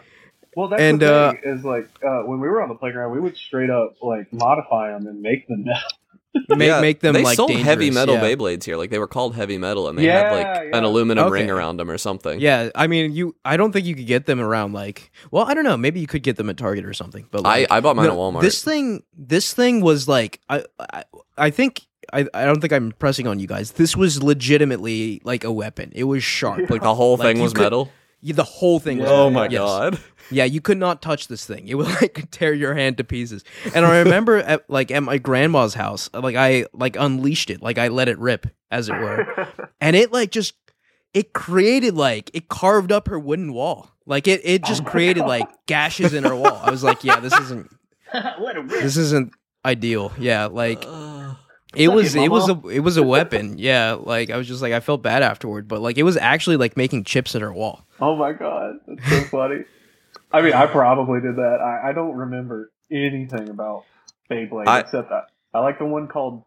Well, that's And, the uh, thing is like uh, when we were on the playground, we would straight up like modify them and make them. (laughs) make Yeah, make them They like sold heavy metal yeah. Beyblades here. Like they were called heavy metal, and they had like yeah. an aluminum Okay. ring around them or something. Yeah, I mean, you. I don't think you could get them around like. Well, I don't know. Maybe you could get them at Target or something. But I, like, I bought mine no, at Walmart. This thing, this thing was like. I, I, I think. I, I don't think I'm pressing on you guys. This was legitimately like a weapon. It was sharp. like the whole Like, thing was could- metal. Yeah, the whole thing was. Oh yeah. my Yes. god! Yeah, you could not touch this thing. It would (laughs) like tear your hand to pieces. And I remember at like at my grandma's house, like I like unleashed it, like I let it rip, as it were. (laughs) and it like just it created like it carved up her wooden wall. Like it it just Oh created God. like gashes in her wall. I was like, yeah, this isn't (laughs) Let it rip. this isn't ideal. Yeah, like Uh, it was it, was a it was a weapon. (laughs) Yeah, like I was just like I felt bad afterward, but like it was actually like making chips at her wall. Oh my god, that's so funny. I mean, I probably did that. I, I don't remember anything about Beyblade I- except that I like the one called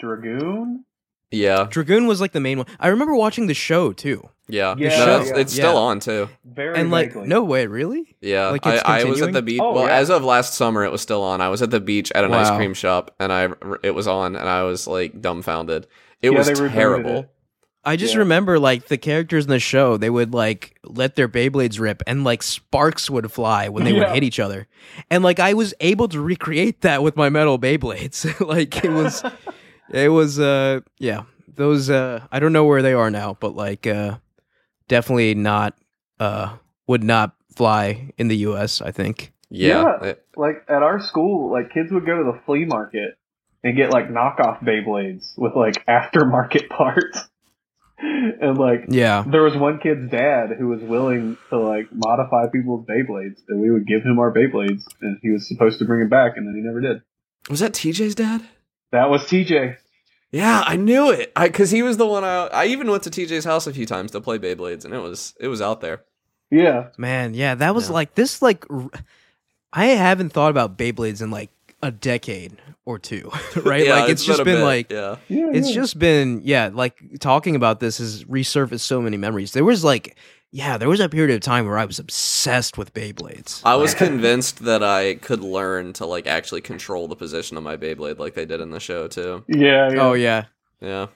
Dragoon. Yeah, Dragoon was like the main one. I remember watching the show too. yeah. Yeah, No, it's, yeah. it's still Yeah. on too. Very and like vaguely. no way, really? Yeah, Like, I, it's I was at the beach. Oh, well, yeah. as of last summer, it was still on. I was at the beach at an ice cream shop, and I it was on, and I was like dumbfounded. It Yeah, was terrible. it. I just Yeah. remember like the characters in the show, they would like let their Beyblades rip and like sparks would fly when they would hit each other. And like I was able to recreate that with my metal Beyblades. (laughs) like it was it was uh yeah. Those uh I don't know where they are now, but like uh definitely not uh would not fly in the US, I think. Yeah, Yeah. it- Like at our school, like kids would go to the flea market and get like knockoff Beyblades with like aftermarket (laughs) parts. and like Yeah. there was one kid's dad who was willing to like modify people's Beyblades, and we would give him our Beyblades, and he was supposed to bring it back, and then he never did. was that TJ's dad? That was TJ. Yeah, I knew it. I because he was the one. I I even went to TJ's house a few times to play Beyblades, and it was it was out there. Yeah, Man, yeah, that was Yeah. like this like I haven't thought about Beyblades in like a decade or two, (laughs) right? Yeah, like it's, just a been like yeah. yeah. it's yeah. just been yeah, like talking about this has resurfaced so many memories. There was like yeah, there was a period of time where I was obsessed with Beyblades. I was (laughs) convinced that I could learn to like actually control the position of my Beyblade, like they did in the show too. yeah, yeah. Oh yeah. Yeah,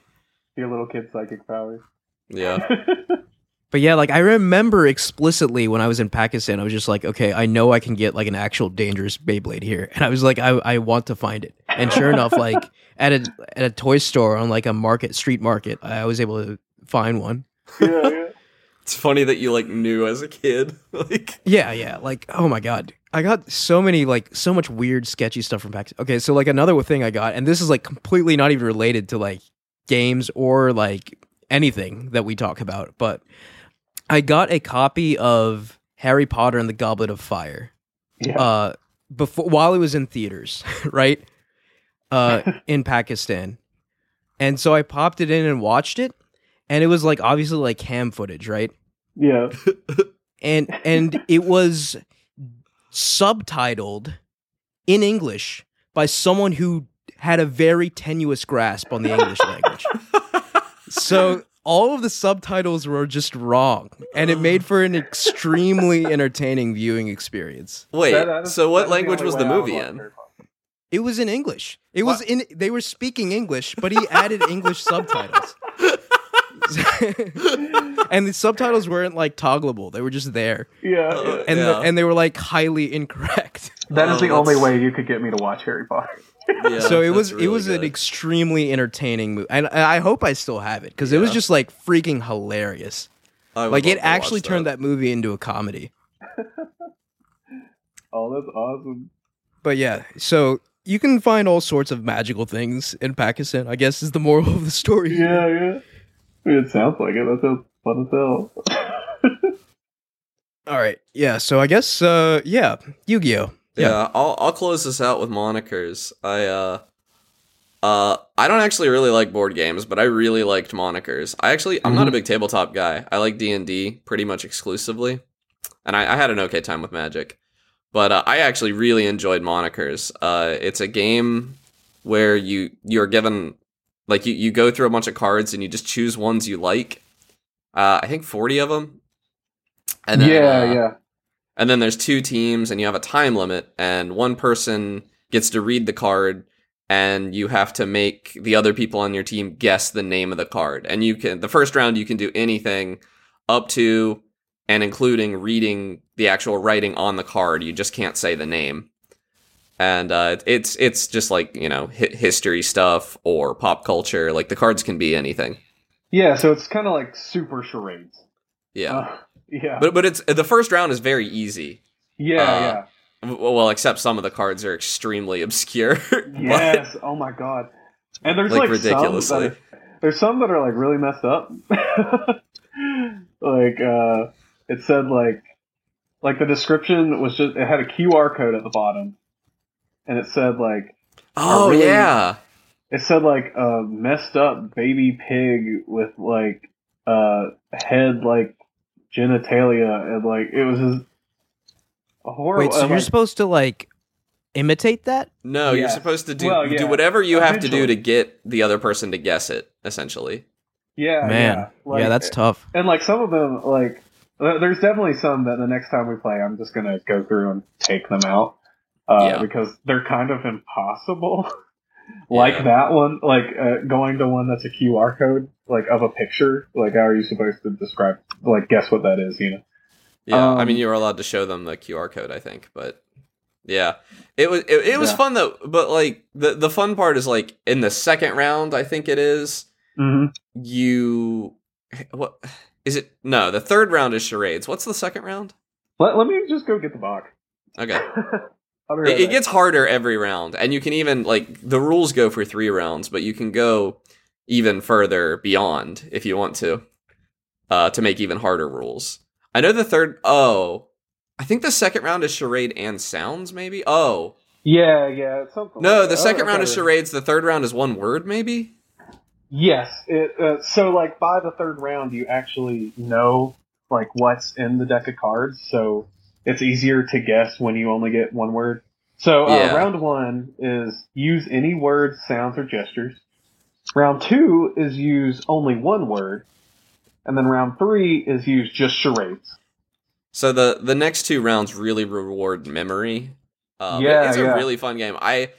Your little kid psychic powers. yeah. (laughs) But yeah, like I remember explicitly when I was in Pakistan, I was just like, okay, I know I can get like an actual dangerous Beyblade here, and I was like, I, I want to find it. And sure enough, like at a at a toy store on like a market, street market, I was able to find one. yeah, yeah. It's funny that you like knew as a kid. (laughs) like Yeah, yeah, like oh my god, I got so many like so much weird, sketchy stuff from Pakistan. Okay, so like another thing I got, and this is like completely not even related to like games or like anything that we talk about, but I got a copy of Harry Potter and the Goblet of Fire. yeah. uh before while it was in theaters, (laughs) right? Uh (laughs) in Pakistan. And so I popped it in and watched it and it was like obviously like ham footage, right? yeah. (laughs) And and it was subtitled in English by someone who had a very tenuous grasp on the English (laughs) language. So all of the subtitles were just wrong and it made for an extremely entertaining viewing experience. wait, That- that is- so what language only was the movie in? It was in English. It was in. They were speaking English, but he added English subtitles. (laughs) and the subtitles weren't like toggleable; they were just there, Yeah, Uh, and Yeah. the, and they were like highly incorrect. that is Oh, the only way you could get me to watch Harry Potter. Yeah, (laughs) so it was really it was an extremely entertaining movie, and I I hope I still have it because it was just like freaking hilarious. Like it actually watch turned that movie into a comedy. (laughs) Oh, that's awesome. But yeah, so you can find all sorts of magical things in Pakistan. I guess is the moral of the story. Yeah, yeah. It sounds like it. That sounds fun as hell. (laughs) All right. Yeah. So I guess uh yeah, Yu-Gi-Oh. Yeah, Yeah. I'll I'll close this out with monikers. I uh uh I don't actually really like board games, but I really liked monikers. I actually I'm not a Mhm. big tabletop guy. I like D and D pretty much exclusively, and I, I had an okay time with Magic. But uh, I actually really enjoyed monikers. Uh, it's a game where you you're given like you, you go through a bunch of cards and you just choose ones you like. Uh, I think forty of them. And then, yeah, uh, yeah. and then there's two teams, and you have a time limit, and one person gets to read the card, and you have to make the other people on your team guess the name of the card. And you can the first round you can do anything up to and including reading the actual writing on the card. You just can't say the name. And uh, it's it's just like you know hi- history stuff or pop culture. Like the cards can be anything. Yeah, so it's kind of like super charades. Yeah, Uh, yeah. but but it's the first round is very easy. yeah, uh, yeah. Well, except some of the cards are extremely (laughs) obscure. Yes. oh my god. And there's Like, like, some ridiculously. that are, there's some that are like really messed up. (laughs) like uh it said like like the description was just it had a QR code at the bottom. And it said like oh really- yeah, it said like a messed up baby pig with like uh head like genitalia and like it was just horrible. Wait, so and, you're like, supposed to like imitate that? no, you're supposed to do Well, do whatever you have to do to get the other person to guess it. Essentially, yeah, Man. yeah, Like, yeah, that's tough. And like some of them, like there's definitely some that the next time we play, I'm just gonna go through and take them out uh, Yeah. because they're kind of impossible. (laughs) like Yeah. that one, like uh, going to one that's a QR code, like of a picture. Like how are you supposed to describe, like guess what that is? You know? yeah. I Um, mean, you were allowed to show them the QR code, I think, but yeah, it was it, it was Yeah. fun though. But like the the fun part is like in the second round, I think it is Mm-hmm. you what is it? No, the third round is charades. What's the second round? Let, let me just go get the box. Okay. (laughs) I'll be right It, it gets harder every round, and you can even like the rules go for three rounds, but you can go even further beyond if you want to, uh, to make even harder rules. I know the third. Oh, I think the second round is charade and sounds. Maybe. Oh yeah, yeah, something. no, like the second round is charades. The third round is one word. Maybe. Yes. It, uh, so, like, by the third round, you actually know, like, what's in the deck of cards, so it's easier to guess when you only get one word. So, uh, Yeah. round one is use any words, sounds, or gestures. Round two is use only one word. And then round three is use just charades. So the the next two rounds really reward memory. Uh, Yeah, it's yeah. a really fun game. I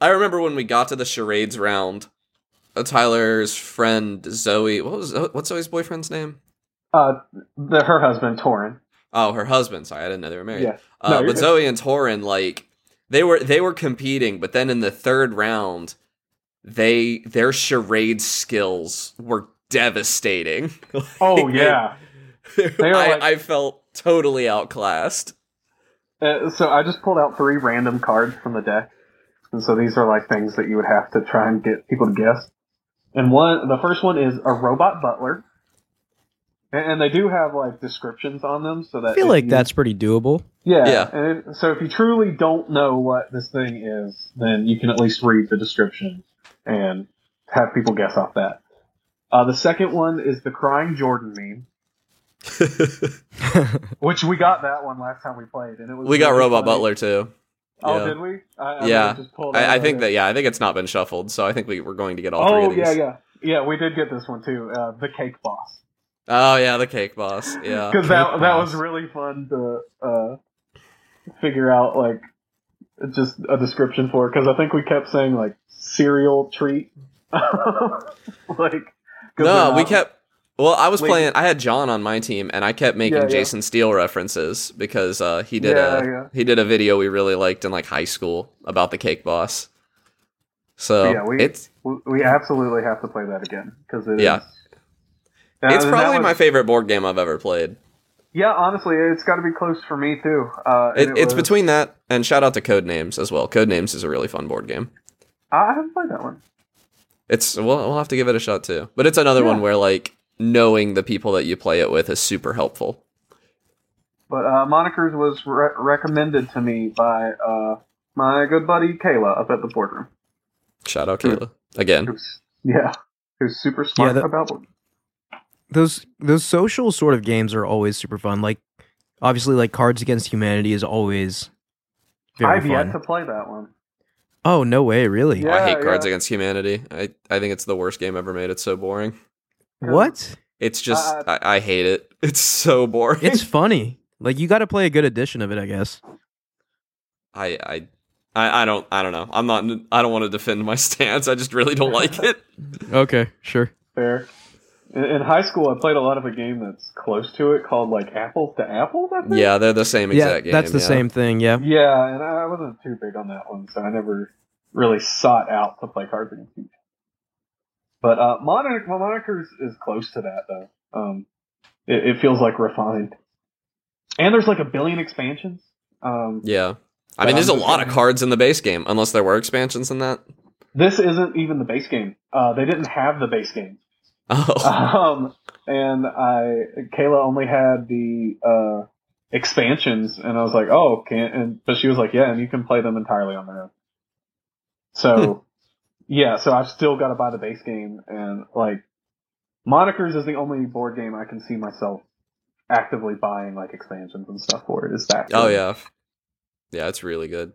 I remember when we got to the charades round. Uh, Tyler's friend Zoe. What was what's Zoe's boyfriend's name? Uh, the, her husband, Torin. Oh, her husband. Sorry, I didn't know they were married. Yeah. Uh, No, but. Zoe and Torin, like they were they were competing, but then in the third round, they their charade skills were devastating. (laughs) Oh, yeah. (laughs) they- were I, like- I felt totally outclassed. Uh, so I just pulled out three random cards from the deck, and so these are like things that you would have to try and get people to guess. And one, the first one is a robot butler, and, and they do have like descriptions on them, so that I feel like you- that's pretty doable. yeah. Yeah. And if, so if you truly don't know what this thing is, then you can at least read the description and have people guess off that. Uh, the second one is the crying Jordan meme, (laughs) which we got that one last time we played, and it was we got Robot funny. Butler too. Oh, Yeah. did we? I, I Yeah. Just I, I think of that yeah, I think it's not been shuffled, so I think we we're going to get all three Oh of these. yeah, yeah, yeah. We did get this one too. Uh, the Cake Boss, Oh yeah, the cake boss. Yeah. because that Cake that was really fun to uh, figure out like just a description for. Because I think we kept saying like cereal treat, (laughs) like No, they're we kept Well, I was Wait. playing. I had John on my team, and I kept making Yeah, yeah. Jason Steele references because uh, he did Yeah, a yeah. he did a video we really liked in like high school about the Cake Boss. So Yeah, we- it's We- We absolutely have to play that again because it is. Yeah. Yeah, it's probably was- my favorite board game I've ever played. Yeah, honestly, it's got to be close for me too. Uh, and It, it's was- between that and shout out to Codenames as well. Codenames is a really fun board game. I haven't played that one. It's well, we'll have to give it a shot too. But it's another one where like knowing the people that you play it with is super helpful. But uh, Monikers was re- recommended to me by uh, my good buddy Kayla up at the boardroom. Shout out. Kayla again. Who's yeah, who's super smart that- about board. Those those social sort of games are always super fun. Like obviously, like Cards Against Humanity is always very I've fun. yet to play that one. oh no way, really? Yeah. I hate Cards yeah. Against Humanity. I, I think it's the worst game ever made. It's so boring. What? It's just Uh, I, I hate it. (laughs) It's so boring. It's (laughs) funny. Like you got to play a good edition of it, I guess. I, I I I don't I don't know. I'm not I don't want to defend my (laughs) stance. I just really don't like it. Okay, sure. Fair. In, in high school, I played a lot of a game that's close to it called like Apples to Apples. I think. Yeah, they're the same Yeah, exact game. that's the yeah. same thing. Yeah. Yeah, and I wasn't too big on that one, so I never really sought out to play Cards Against Humanity. But uh, Monic- well, Monikers is close to that though. Um, it, it feels like refined, and there's like a billion expansions. Um, Yeah. I mean, there's a I'm just lot of cards in the base game, unless there were expansions in that. this isn't even the base game. Uh, they didn't have the base game. Oh, Um, and I, Kayla only had the uh, expansions, and I was like, oh, can't. And but she was like, yeah, and you can play them entirely on their own. So, yeah, so I've still got to buy the base game, and like, Monikers is the only board game I can see myself actively buying like expansions and stuff for. It is that? oh yeah, yeah, it's really good.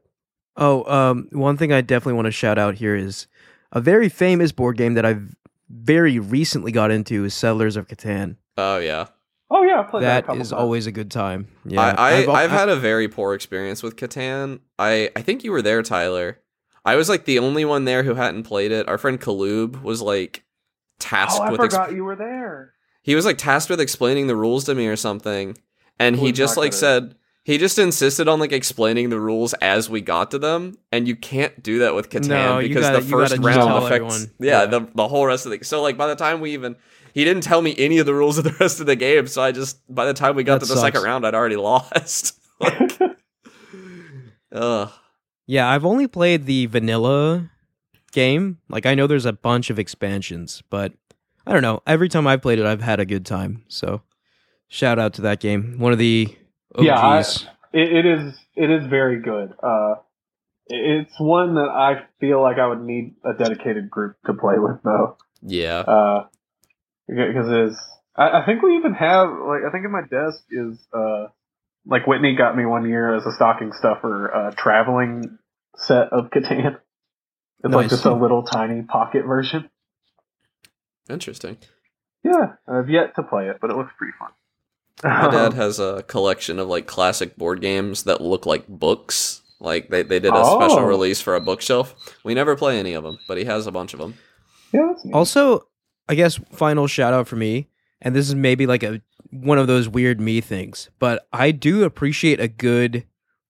Oh, um, one thing I definitely want to shout out here is a very famous board game that I've very recently got into is Settlers of Catan. Oh yeah, Oh yeah, I played that. a That couple is times. always a good time. Yeah, I, I I've I've, al- had a very poor experience with Catan. I I think you were there, Tyler. I was like the only one there who hadn't played it. Our friend Kalub was like tasked Oh, I with forgot exp- you were there. he was like tasked with explaining the rules to me or something, and he just like good at said he just insisted on like explaining the rules as we got to them, and you can't do that with Catan No, because gotta- the first round affects yeah, Yeah. the the whole rest of the so like by the time we even he didn't tell me any of the rules of the (laughs) rest of the game, so I just by the time we got That to the second round, I'd already lost. (laughs) Like, Ugh. Yeah, I've only played the vanilla game. Like I know there's a bunch of expansions, but I don't know. Every time I've played it, I've had a good time. So shout out to that game. One of the OGs. Yeah, I- It, it is. It is very good. Uh, it's one that I feel like I would need a dedicated group to play with, though. Yeah. Uh, because it is. I, I think we even have like I think in my desk is uh like Whitney got me one year as a stocking stuffer uh traveling set of Catan. It's like just a little tiny pocket version. Interesting. Yeah, I've yet to play it, but it looks pretty fun. My dad uh-huh. has a collection of like classic board games that look like books. Like they, they did a special Oh. release for a bookshelf. We never play any of them, but he has a bunch of them. yeah. Also, I guess final shout out for me, and this is maybe like a one of those weird me things, but I do appreciate a good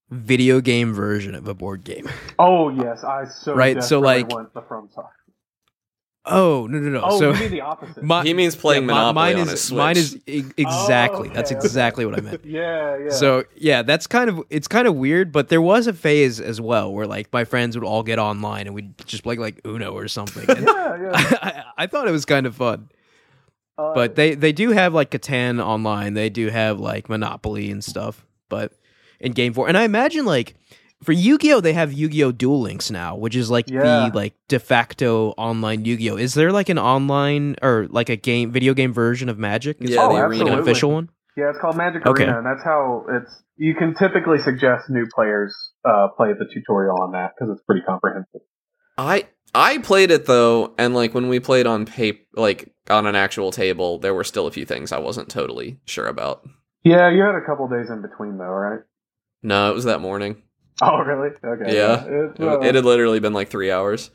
video game version of a board game. Oh yes, I so Right, so, like- want the From Talk. Oh no no no! Oh, so you mean the opposite? my- He means playing yeah, Monopoly mine on is Switch. mine is e- exactly Oh, that's okay, okay. exactly what I meant. (laughs) yeah, yeah. So yeah, that's kind of it's kind of weird, but there was a phase as well where like my friends would all get online and we'd just play like Uno or something. (laughs) And yeah, yeah. (laughs) I, I thought it was kind of fun. Uh, But they they do have like Catan online. They do have like Monopoly and stuff. But in game Four, and I imagine like for Yu-Gi-Oh, they have Yu-Gi-Oh Duel Links now, which is like Yeah. the like de facto online Yu-Gi-Oh. Is there like an online or like a game video game version of Magic? Is Yeah, Oh, the there an absolutely. official one? yeah, it's called Magic Okay. Arena, and that's how it's. You can typically suggest new players uh, play the tutorial on that because it's pretty comprehensive. I I played it though, and like when we played on paper, like on an actual table, there were still a few things I wasn't totally sure about. Yeah, you had a couple days in between though, right? No, it was that morning. (laughs) Oh, really? Okay. Yeah. It, uh, it had literally been like three hours.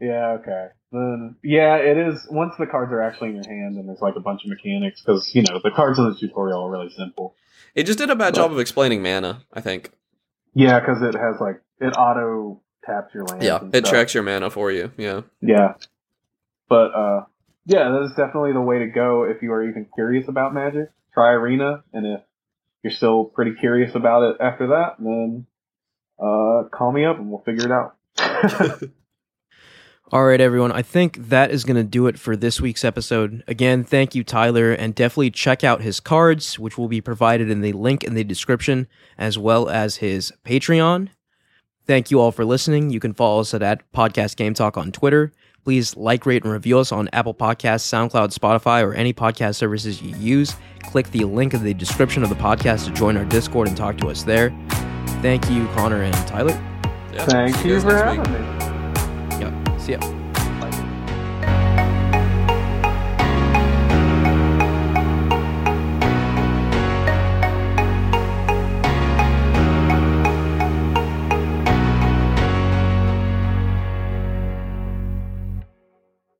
yeah. Okay. then yeah, it is. Once the cards are actually in your hand, and there's like a bunch of mechanics, because you know the cards in the tutorial are really simple. It just did a bad But- job of explaining mana. I think. Yeah, because it has like it auto taps your land. Yeah, it stuff. tracks your mana for you. Yeah. Yeah, but uh, yeah, that is definitely the way to go if you are even curious about Magic. Try Arena, and if you're still pretty curious about it after that, then uh, call me up and we'll figure it out. (laughs) All right, everyone. I think that is going to do it for this week's episode. Again, thank you, Tyler, and definitely check out his cards, which will be provided in the link in the description, as well as his Patreon. Thank you all for listening. You can follow us at, at Podcast Game Talk on Twitter. Please like, rate, and review us on Apple Podcasts, SoundCloud, Spotify, or any podcast services you use. Click the link in the description of the podcast to join our Discord and talk to us there. Thank you, Connor and Tyler. yeah. Thank See you guys for next week. having me. Yep. See ya.